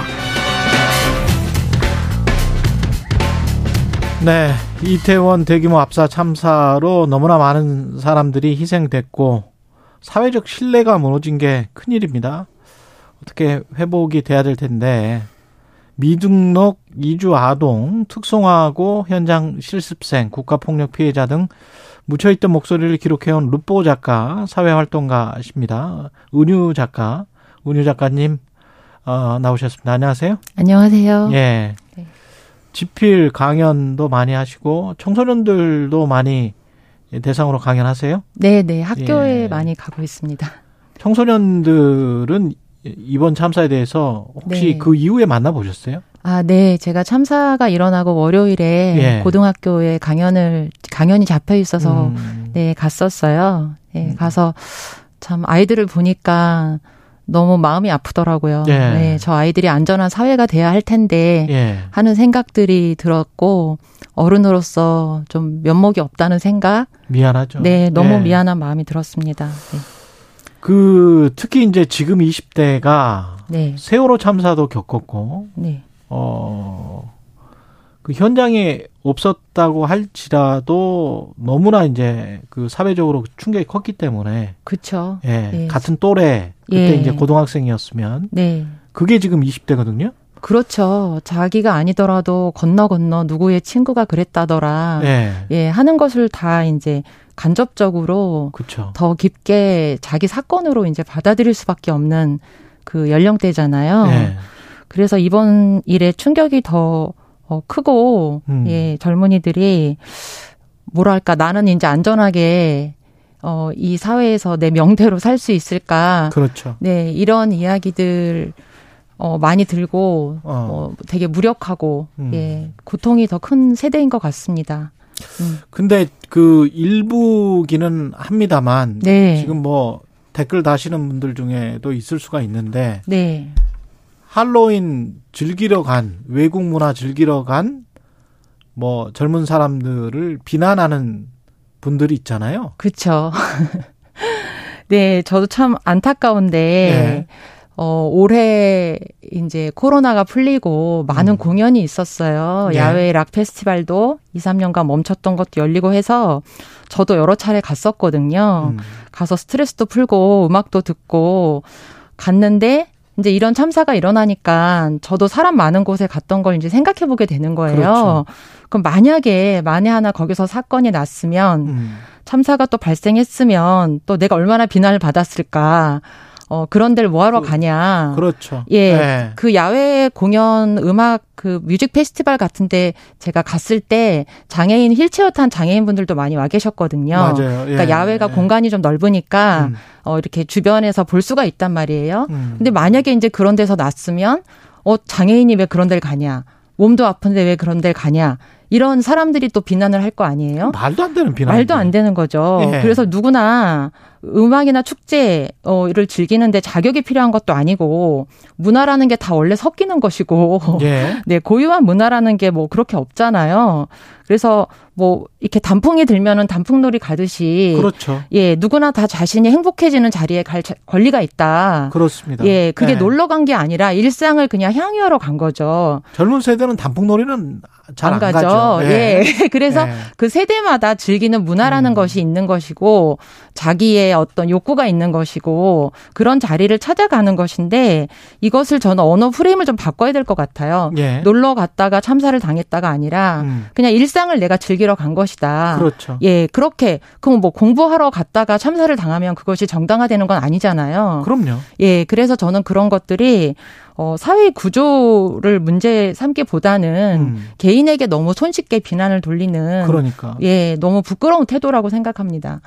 네. 이태원 대규모 압사 참사로 너무나 많은 사람들이 희생됐고, 사회적 신뢰가 무너진 게 큰일입니다. 어떻게 회복이 돼야 될 텐데, 미등록 이주 아동, 특송화하고 현장 실습생, 국가폭력 피해자 등 묻혀있던 목소리를 기록해온 루포 작가, 사회활동가십니다. 은유 작가, 은유 작가님, 어, 나오셨습니다. 안녕하세요. 안녕하세요. 예. 네. 집필 강연도 많이 하시고 청소년들도 많이 대상으로 강연하세요? 네, 네. 학교에 예. 많이 가고 있습니다. 청소년들은 이번 참사에 대해서 혹시 네. 그 이후에 만나보셨어요? 아, 네. 제가 참사가 일어나고 월요일에 예. 고등학교에 강연을 강연이 잡혀 있어서 음, 네, 갔었어요. 네, 가서 참 아이들을 보니까 너무 마음이 아프더라고요. 예. 네, 저 아이들이 안전한 사회가 돼야 할 텐데 예. 하는 생각들이 들었고 어른으로서 좀 면목이 없다는 생각. 미안하죠. 네, 너무 예. 미안한 마음이 들었습니다. 네. 그 특히 이제 지금 20대가 네. 세월호 참사도 겪었고 네. 어, 그 현장에 없었다고 할지라도 너무나 이제 그 사회적으로 충격이 컸기 때문에 그렇죠. 예, 예. 같은 또래 그때 예. 이제 고등학생이었으면 네. 그게 지금 20대거든요. 그렇죠. 자기가 아니더라도 건너 건너 누구의 친구가 그랬다더라. 예. 예, 하는 것을 다 이제 간접적으로 그렇죠. 더 깊게 자기 사건으로 이제 받아들일 수밖에 없는 그 연령대잖아요. 예. 그래서 이번 일에 충격이 더 어, 크고 음. 예, 젊은이들이 뭐랄까 나는 이제 안전하게 어, 이 사회에서 내 명대로 살 수 있을까? 그렇죠. 네, 이런 이야기들 어, 많이 들고 어. 어, 되게 무력하고 음. 예, 고통이 더 큰 세대인 것 같습니다. 음. 근데 그 일부기는 합니다만 네. 지금 뭐 댓글 다시는 분들 중에도 있을 수가 있는데 네. 할로윈 즐기러 간 외국 문화 즐기러 간 뭐 젊은 사람들을 비난하는 분들이 있잖아요. 그렇죠. [LAUGHS] 네, 저도 참 안타까운데 네. 어 올해 이제 코로나가 풀리고 많은 음. 공연이 있었어요. 네. 야외 락 페스티벌도 2, 3년간 멈췄던 것도 열리고 해서 저도 여러 차례 갔었거든요. 음. 가서 스트레스도 풀고 음악도 듣고 갔는데 이제 이런 참사가 일어나니까 저도 사람 많은 곳에 갔던 걸 이제 생각해 보게 되는 거예요. 그렇죠. 그럼 만약에 만에 하나 거기서 사건이 났으면 음. 참사가 또 발생했으면 또 내가 얼마나 비난을 받았을까. 어, 그런 데를 뭐하러 그- 가냐. 그렇죠. 예. 네. 그 야외 공연 음악 그 뮤직 페스티벌 같은데 제가 갔을 때 장애인 휠체어 탄 장애인 분들도 많이 와 계셨거든요. 맞아요. 그러니까 예. 야외가 예. 공간이 좀 넓으니까 음. 어 이렇게 주변에서 볼 수가 있단 말이에요. 음. 근데 만약에 이제 그런 데서 났으면 어 장애인이 왜 그런 데를 가냐? 몸도 아픈데 왜 그런 데를 가냐? 이런 사람들이 또 비난을 할 거 아니에요? 말도 안 되는 비난. 말도 안 되는 거죠. 예. 그래서 누구나 음악이나 축제를 즐기는데 자격이 필요한 것도 아니고 문화라는 게 다 원래 섞이는 것이고 예. [LAUGHS] 네, 고유한 문화라는 게 뭐 그렇게 없잖아요. 그래서 뭐 이렇게 단풍이 들면은 단풍놀이 가듯이 그렇죠. 예, 누구나 다 자신이 행복해지는 자리에 갈 자- 권리가 있다. 그렇습니다. 예, 그게 네. 놀러 간 게 아니라 일상을 그냥 향유하러 간 거죠. 젊은 세대는 단풍놀이는 잘안 안 가죠. 가죠. 예. [LAUGHS] 그래서 예. 그 세대마다 즐기는 문화라는 음. 것이 있는 것이고 자기의 어떤 욕구가 있는 것이고 그런 자리를 찾아가는 것인데 이것을 저는 언어 프레임을 좀 바꿔야 될 것 같아요. 예. 놀러 갔다가 참사를 당했다가 아니라 음. 그냥 일상을 내가 즐기러 간 것이다. 그렇죠. 예, 그렇게 그럼 뭐 공부하러 갔다가 참사를 당하면 그것이 정당화되는 건 아니잖아요. 그럼요. 예, 그래서 저는 그런 것들이 어 사회 구조를 문제 삼기보다는 음. 개인에게 너무 손쉽게 비난을 돌리는 그러니까. 예, 너무 부끄러운 태도라고 생각합니다.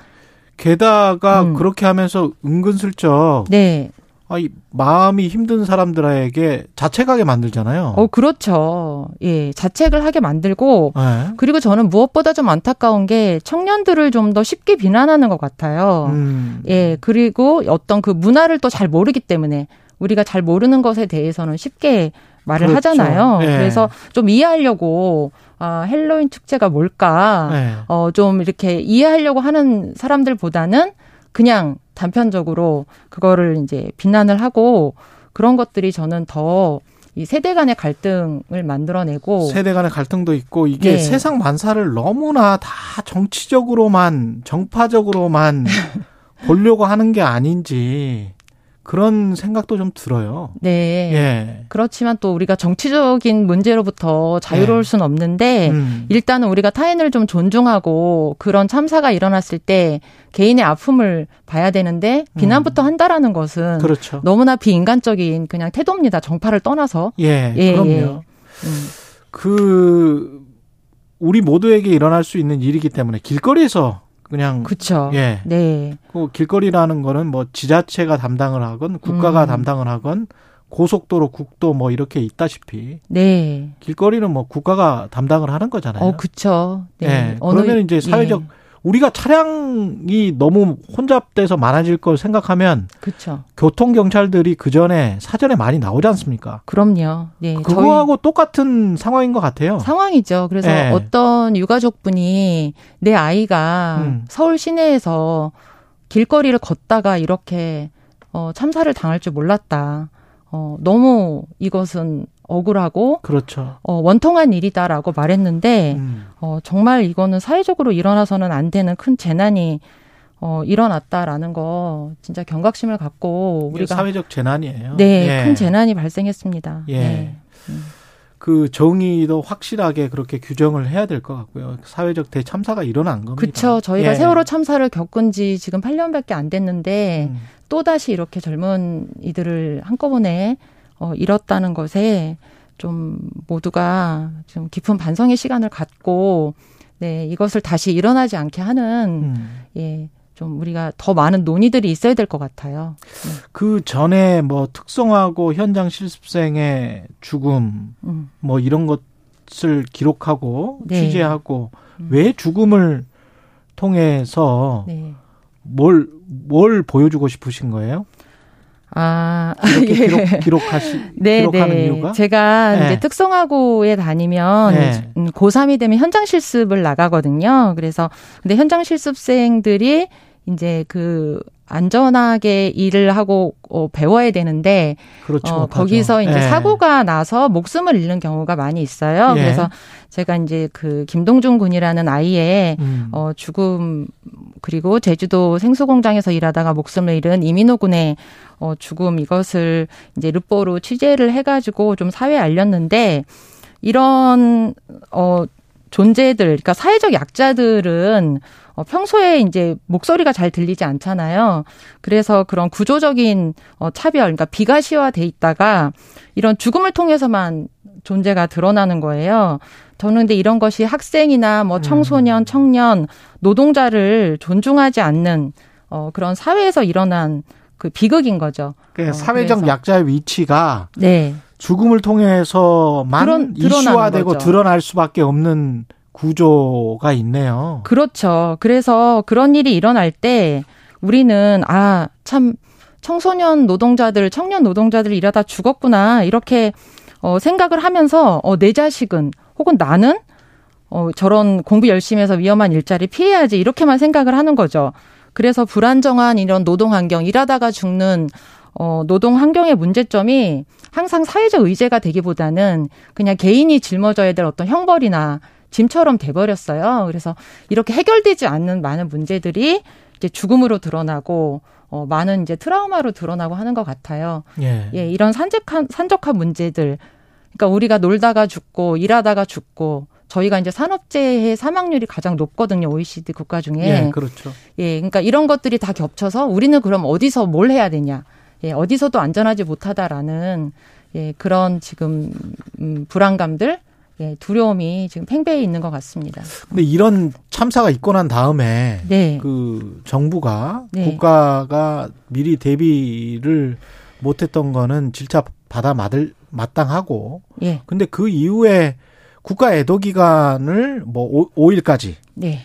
게다가 음. 그렇게 하면서 은근슬쩍 네. 아 이 마음이 힘든 사람들에게 자책하게 만들잖아요. 어, 그렇죠. 예, 자책을 하게 만들고 예. 그리고 저는 무엇보다 좀 안타까운 게 청년들을 좀 더 쉽게 비난하는 것 같아요. 음. 예, 그리고 어떤 그 문화를 또 잘 모르기 때문에 우리가 잘 모르는 것에 대해서는 쉽게 말을 그렇죠. 하잖아요. 예. 그래서 좀 이해하려고 아, 헬로윈 축제가 뭘까? 예. 어, 좀 이렇게 이해하려고 하는 사람들보다는 그냥 단편적으로 그거를 이제 비난을 하고 그런 것들이 저는 더 이 세대 간의 갈등을 만들어내고 세대 간의 갈등도 있고 이게 네. 세상 만사를 너무나 다 정치적으로만 정파적으로만 [LAUGHS] 보려고 하는 게 아닌지 그런 생각도 좀 들어요. 네. 예. 그렇지만 또 우리가 정치적인 문제로부터 자유로울 네. 수는 없는데 음. 일단은 우리가 타인을 좀 존중하고 그런 참사가 일어났을 때 개인의 아픔을 봐야 되는데 비난부터 한다라는 것은 음. 그렇죠. 너무나 비인간적인 그냥 태도입니다. 정파를 떠나서. 예, 예, 그럼요. 예. 음. 그 우리 모두에게 일어날 수 있는 일이기 때문에 길거리에서 그냥 그렇죠. 예. 네. 그 길거리라는 거는 뭐 지자체가 담당을 하건 국가가 음. 담당을 하건 고속도로, 국도 뭐 이렇게 있다시피 네. 길거리는 뭐 국가가 담당을 하는 거잖아요. 어, 그쵸. 네. 예. 그러면 이제 사회적 예. 우리가 차량이 너무 혼잡돼서 많아질 걸 생각하면 그쵸. 교통 경찰들이 그 전에 사전에 많이 나오지 않습니까? 그럼요. 네. 그거하고 똑같은 상황인 것 같아요. 상황이죠. 그래서 예. 어떤 유가족분이 내 아이가 음. 서울 시내에서 길거리를 걷다가 이렇게 어, 참사를 당할 줄 몰랐다. 어, 너무 이것은 억울하고 그렇죠. 어, 원통한 일이다라고 말했는데 음. 어, 정말 이거는 사회적으로 일어나서는 안 되는 큰 재난이 어, 일어났다라는 거 진짜 경각심을 갖고 우리가 사회적 재난이에요. 네, 예. 큰 재난이 발생했습니다. 예. 네. 그 정의도 확실하게 그렇게 규정을 해야 될 것 같고요. 사회적 대참사가 일어난 겁니다. 그렇죠. 저희가 예. 세월호 참사를 겪은 지 지금 8년밖에 안 됐는데 음. 또 다시 이렇게 젊은 이들을 한꺼번에 어, 잃었다는 것에 좀 모두가 좀 깊은 반성의 시간을 갖고 네 이것을 다시 일어나지 않게 하는 음. 예. 좀 우리가 더 많은 논의들이 있어야 될 것 같아요. 그 전에 뭐 특성화고 현장 실습생의 죽음 음. 뭐 이런 것을 기록하고 네. 취재하고 왜 죽음을 통해서 네. 뭘, 뭘 보여주고 싶으신 거예요? 아, 이렇게 예. 기록, 기록하시, [LAUGHS] 네, 기록하는 네. 이유가? 제가 네. 이제 특성화고에 다니면 네. 음, 고3이 되면 현장 실습을 나가거든요. 그래서 근데 현장 실습생들이 이제 그 안전하게 일을 하고 어, 배워야 되는데 그렇죠. 어. 거기서 이제 예. 사고가 나서 목숨을 잃는 경우가 많이 있어요. 예. 그래서 제가 이제 그 김동준 군이라는 아이의 음. 어, 죽음 그리고 제주도 생수 공장에서 일하다가 목숨을 잃은 이민호 군의 어, 죽음 이것을 이제 르포로 취재를 해가지고 좀 사회에 알렸는데 이런 어 존재들, 그러니까 사회적 약자들은 어, 평소에 이제 목소리가 잘 들리지 않잖아요. 그래서 그런 구조적인 어, 차별, 그러니까 비가시화돼 있다가 이런 죽음을 통해서만 존재가 드러나는 거예요. 저는 근데 이런 것이 학생이나 뭐 청소년, 청년, 노동자를 존중하지 않는 어, 그런 사회에서 일어난 그 비극인 거죠. 그 어, 사회적 그래서. 약자의 위치가 네. 죽음을 통해서만 드러- 이슈화되고 거죠. 드러날 수밖에 없는 구조가 있네요. 그렇죠. 그래서 그런 일이 일어날 때 우리는 아, 참 청소년 노동자들, 청년 노동자들 일하다 죽었구나. 이렇게 어 생각을 하면서 어 내 자식은 혹은 나는 어 저런 공부 열심히 해서 위험한 일자리 피해야지 이렇게만 생각을 하는 거죠. 그래서 불안정한 이런 노동 환경, 일하다가 죽는 어 노동 환경의 문제점이 항상 사회적 의제가 되기보다는 그냥 개인이 짊어져야 될 어떤 형벌이나 짐처럼 돼버렸어요. 그래서 이렇게 해결되지 않는 많은 문제들이 이제 죽음으로 드러나고 어, 많은 이제 트라우마로 드러나고 하는 것 같아요. 예. 예, 이런 산적한 산적한 문제들. 그러니까 우리가 놀다가 죽고 일하다가 죽고 저희가 이제 산업재해 사망률이 가장 높거든요. OECD 국가 중에. 예, 그렇죠. 예, 그러니까 이런 것들이 다 겹쳐서 우리는 그럼 어디서 뭘 해야 되냐? 예, 어디서도 안전하지 못하다라는 예, 그런 지금 음, 불안감들, 예, 두려움이 지금 팽배해 있는 것 같습니다. 근데 이런 참사가 있고 난 다음에 네. 그 정부가 네. 국가가 미리 대비를 못했던 거는 질차 받아 맞을 마땅하고 예, 근데 그 이후에 국가 애도 기간을 뭐 5, 일까지 네,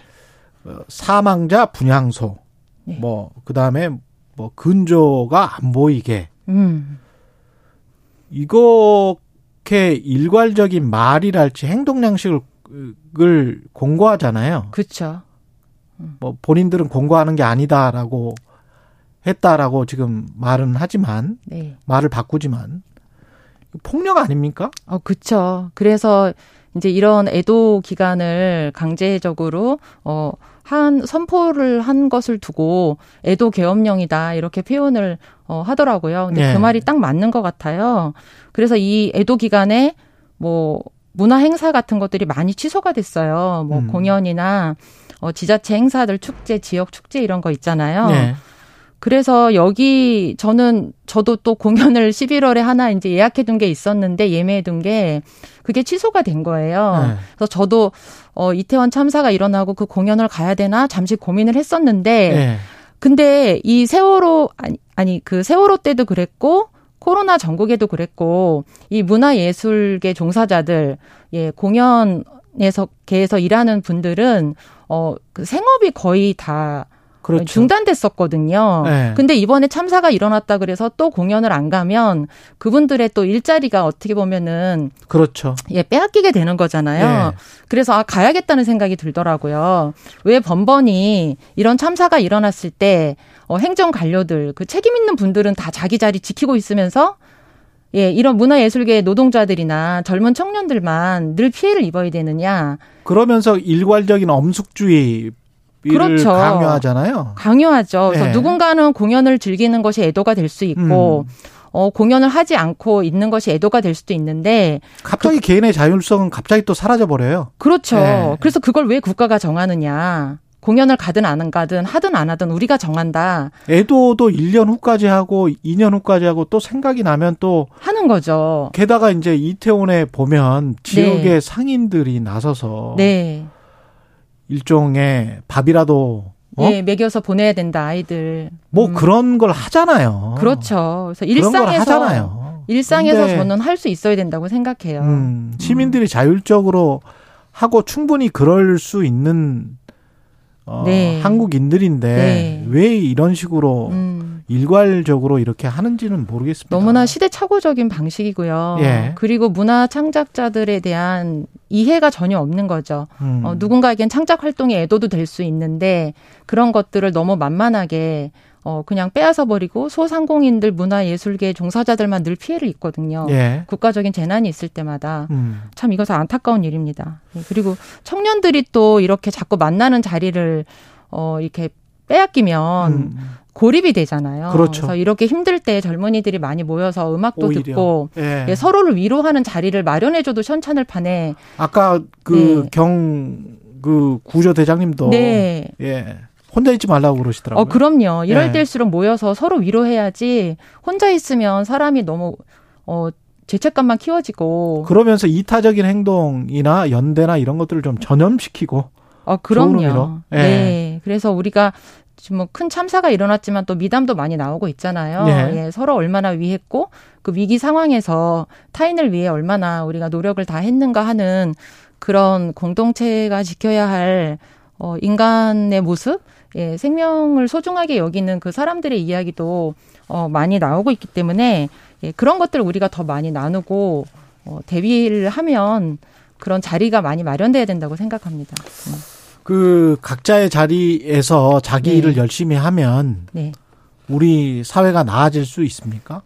사망자 분향소 네. 뭐 그다음에 뭐 근조가 안 보이게 음, 이렇게 일괄적인 말이랄지 행동 양식을 을 공고하잖아요. 그렇죠. 뭐 본인들은 공고하는 게 아니다라고 했다라고 지금 말은 하지만 네. 말을 바꾸지만 폭력 아닙니까? 어, 그쵸. 그래서 이제 이런 애도 기간을 강제적으로, 어, 한, 선포를 한 것을 두고 애도 계엄령이다. 이렇게 표현을, 어, 하더라고요. 근데 네. 그 말이 딱 맞는 것 같아요. 그래서 이 애도 기간에 뭐, 문화 행사 같은 것들이 많이 취소가 됐어요. 뭐, 음. 공연이나, 어, 지자체 행사들, 축제, 지역 축제 이런 거 있잖아요. 네. 그래서 여기 저는 저도 또 공연을 [LAUGHS] 11월에 하나 이제 예약해 둔 게 있었는데 예매해 둔 게 그게 취소가 된 거예요. 네. 그래서 저도 어 이태원 참사가 일어나고 그 공연을 가야 되나 잠시 고민을 했었는데 네. 근데 이 세월호 아니 아니 그 세월호 때도 그랬고 코로나 전국에도 그랬고 이 문화예술계 종사자들 예 공연에서 계에서 일하는 분들은 어그 생업이 거의 다 그렇죠. 중단됐었거든요. 네. 근데 이번에 참사가 일어났다 그래서 또 공연을 안 가면 그분들의 또 일자리가 어떻게 보면은 그렇죠. 예, 빼앗기게 되는 거잖아요. 네. 그래서 아 가야겠다는 생각이 들더라고요. 왜 번번이 이런 참사가 일어났을 때 어, 행정 관료들 그 책임 있는 분들은 다 자기 자리 지키고 있으면서 예, 이런 문화예술계 노동자들이나 젊은 청년들만 늘 피해를 입어야 되느냐. 그러면서 일괄적인 엄숙주의 를 그렇죠. 강요하잖아요. 강요하죠. 그래서 네. 누군가는 공연을 즐기는 것이 애도가 될 수 있고, 음. 어, 공연을 하지 않고 있는 것이 애도가 될 수도 있는데 갑자기 그, 개인의 자율성은 갑자기 또 사라져 버려요. 그렇죠. 네. 그래서 그걸 왜 국가가 정하느냐? 공연을 가든 안 가든 하든 안 하든 우리가 정한다. 애도도 1년 후까지 하고 2년 후까지 하고 또 생각이 나면 또 하는 거죠. 게다가 이제 이태원에 보면 지역의 네. 상인들이 나서서 네. 일종의 밥이라도 어? 예, 먹여서 보내야 된다 아이들. 뭐 음. 그런 걸 하잖아요. 그렇죠. 그래서 일상에서 일상에서 저는 할 수 있어야 된다고 생각해요. 음, 시민들이 음. 자율적으로 하고 충분히 그럴 수 있는 어, 네. 한국인들인데 네. 왜 이런 식으로 음. 일괄적으로 이렇게 하는지는 모르겠습니다. 너무나 시대착오적인 방식이고요. 예. 그리고 문화 창작자들에 대한 이해가 전혀 없는 거죠. 음. 어, 누군가에겐 창작 활동의 애도도 될 수 있는데 그런 것들을 너무 만만하게 어, 그냥 빼앗아 버리고 소상공인들 문화예술계 종사자들만 늘 피해를 입거든요. 예. 국가적인 재난이 있을 때마다. 음. 참 이것은 안타까운 일입니다. 예, 그리고 청년들이 또 이렇게 자꾸 만나는 자리를 어, 이렇게 빼앗기면 음. 고립이 되잖아요. 그렇죠. 그래서 이렇게 힘들 때 젊은이들이 많이 모여서 음악도 오히려. 듣고 예. 예, 서로를 위로하는 자리를 마련해줘도 현찬을 판에 아까 그 경그 네. 그 구조 대장님도 네. 예. 혼자 있지 말라고 그러시더라고요. 어, 그럼요. 이럴 네. 때일수록 모여서 서로 위로해야지 혼자 있으면 사람이 너무 어 죄책감만 키워지고 그러면서 이타적인 행동이나 연대나 이런 것들을 좀 전염시키고 어, 그럼요. 네. 네. 그래서 우리가 지금 뭐 큰 참사가 일어났지만 또 미담도 많이 나오고 있잖아요. 네. 예, 서로 얼마나 위했고 그 위기 상황에서 타인을 위해 얼마나 우리가 노력을 다 했는가 하는 그런 공동체가 지켜야 할 어, 인간의 모습 예, 생명을 소중하게 여기는 그 사람들의 이야기도 어, 많이 나오고 있기 때문에 예, 그런 것들을 우리가 더 많이 나누고 어, 대비를 하면 그런 자리가 많이 마련돼야 된다고 생각합니다. 음. 그 각자의 자리에서 자기 네. 일을 열심히 하면 네. 우리 사회가 나아질 수 있습니까?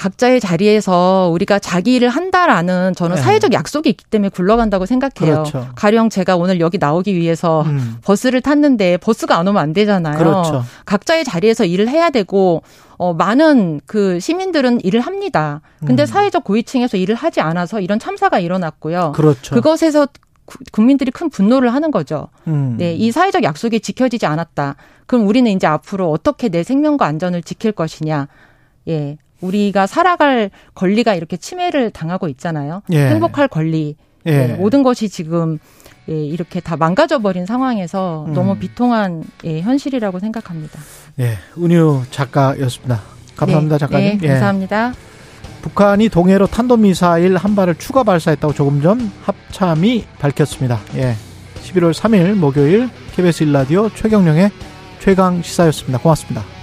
각자의 자리에서 우리가 자기 일을 한다라는 저는 네. 사회적 약속이 있기 때문에 굴러간다고 생각해요. 그렇죠. 가령 제가 오늘 여기 나오기 위해서 음. 버스를 탔는데 버스가 안 오면 안 되잖아요. 그렇죠. 각자의 자리에서 일을 해야 되고 어 많은 그 시민들은 일을 합니다. 근데 음. 사회적 고위층에서 일을 하지 않아서 이런 참사가 일어났고요. 그렇죠. 그것에서 국민들이 큰 분노를 하는 거죠. 음. 네, 이 사회적 약속이 지켜지지 않았다. 그럼 우리는 이제 앞으로 어떻게 내 생명과 안전을 지킬 것이냐. 예, 우리가 살아갈 권리가 이렇게 침해를 당하고 있잖아요. 예. 행복할 권리. 예. 예. 모든 것이 지금 예, 이렇게 다 망가져 버린 상황에서 음. 너무 비통한 예, 현실이라고 생각합니다. 예, 은유 작가였습니다. 감사합니다, 네. 작가님. 네, 감사합니다. 예. 북한이 동해로 탄도미사일 한 발을 추가 발사했다고 조금 전 합참이 밝혔습니다. 예. 11월 3일 목요일 KBS 일라디오 최경령의 최강 시사였습니다. 고맙습니다.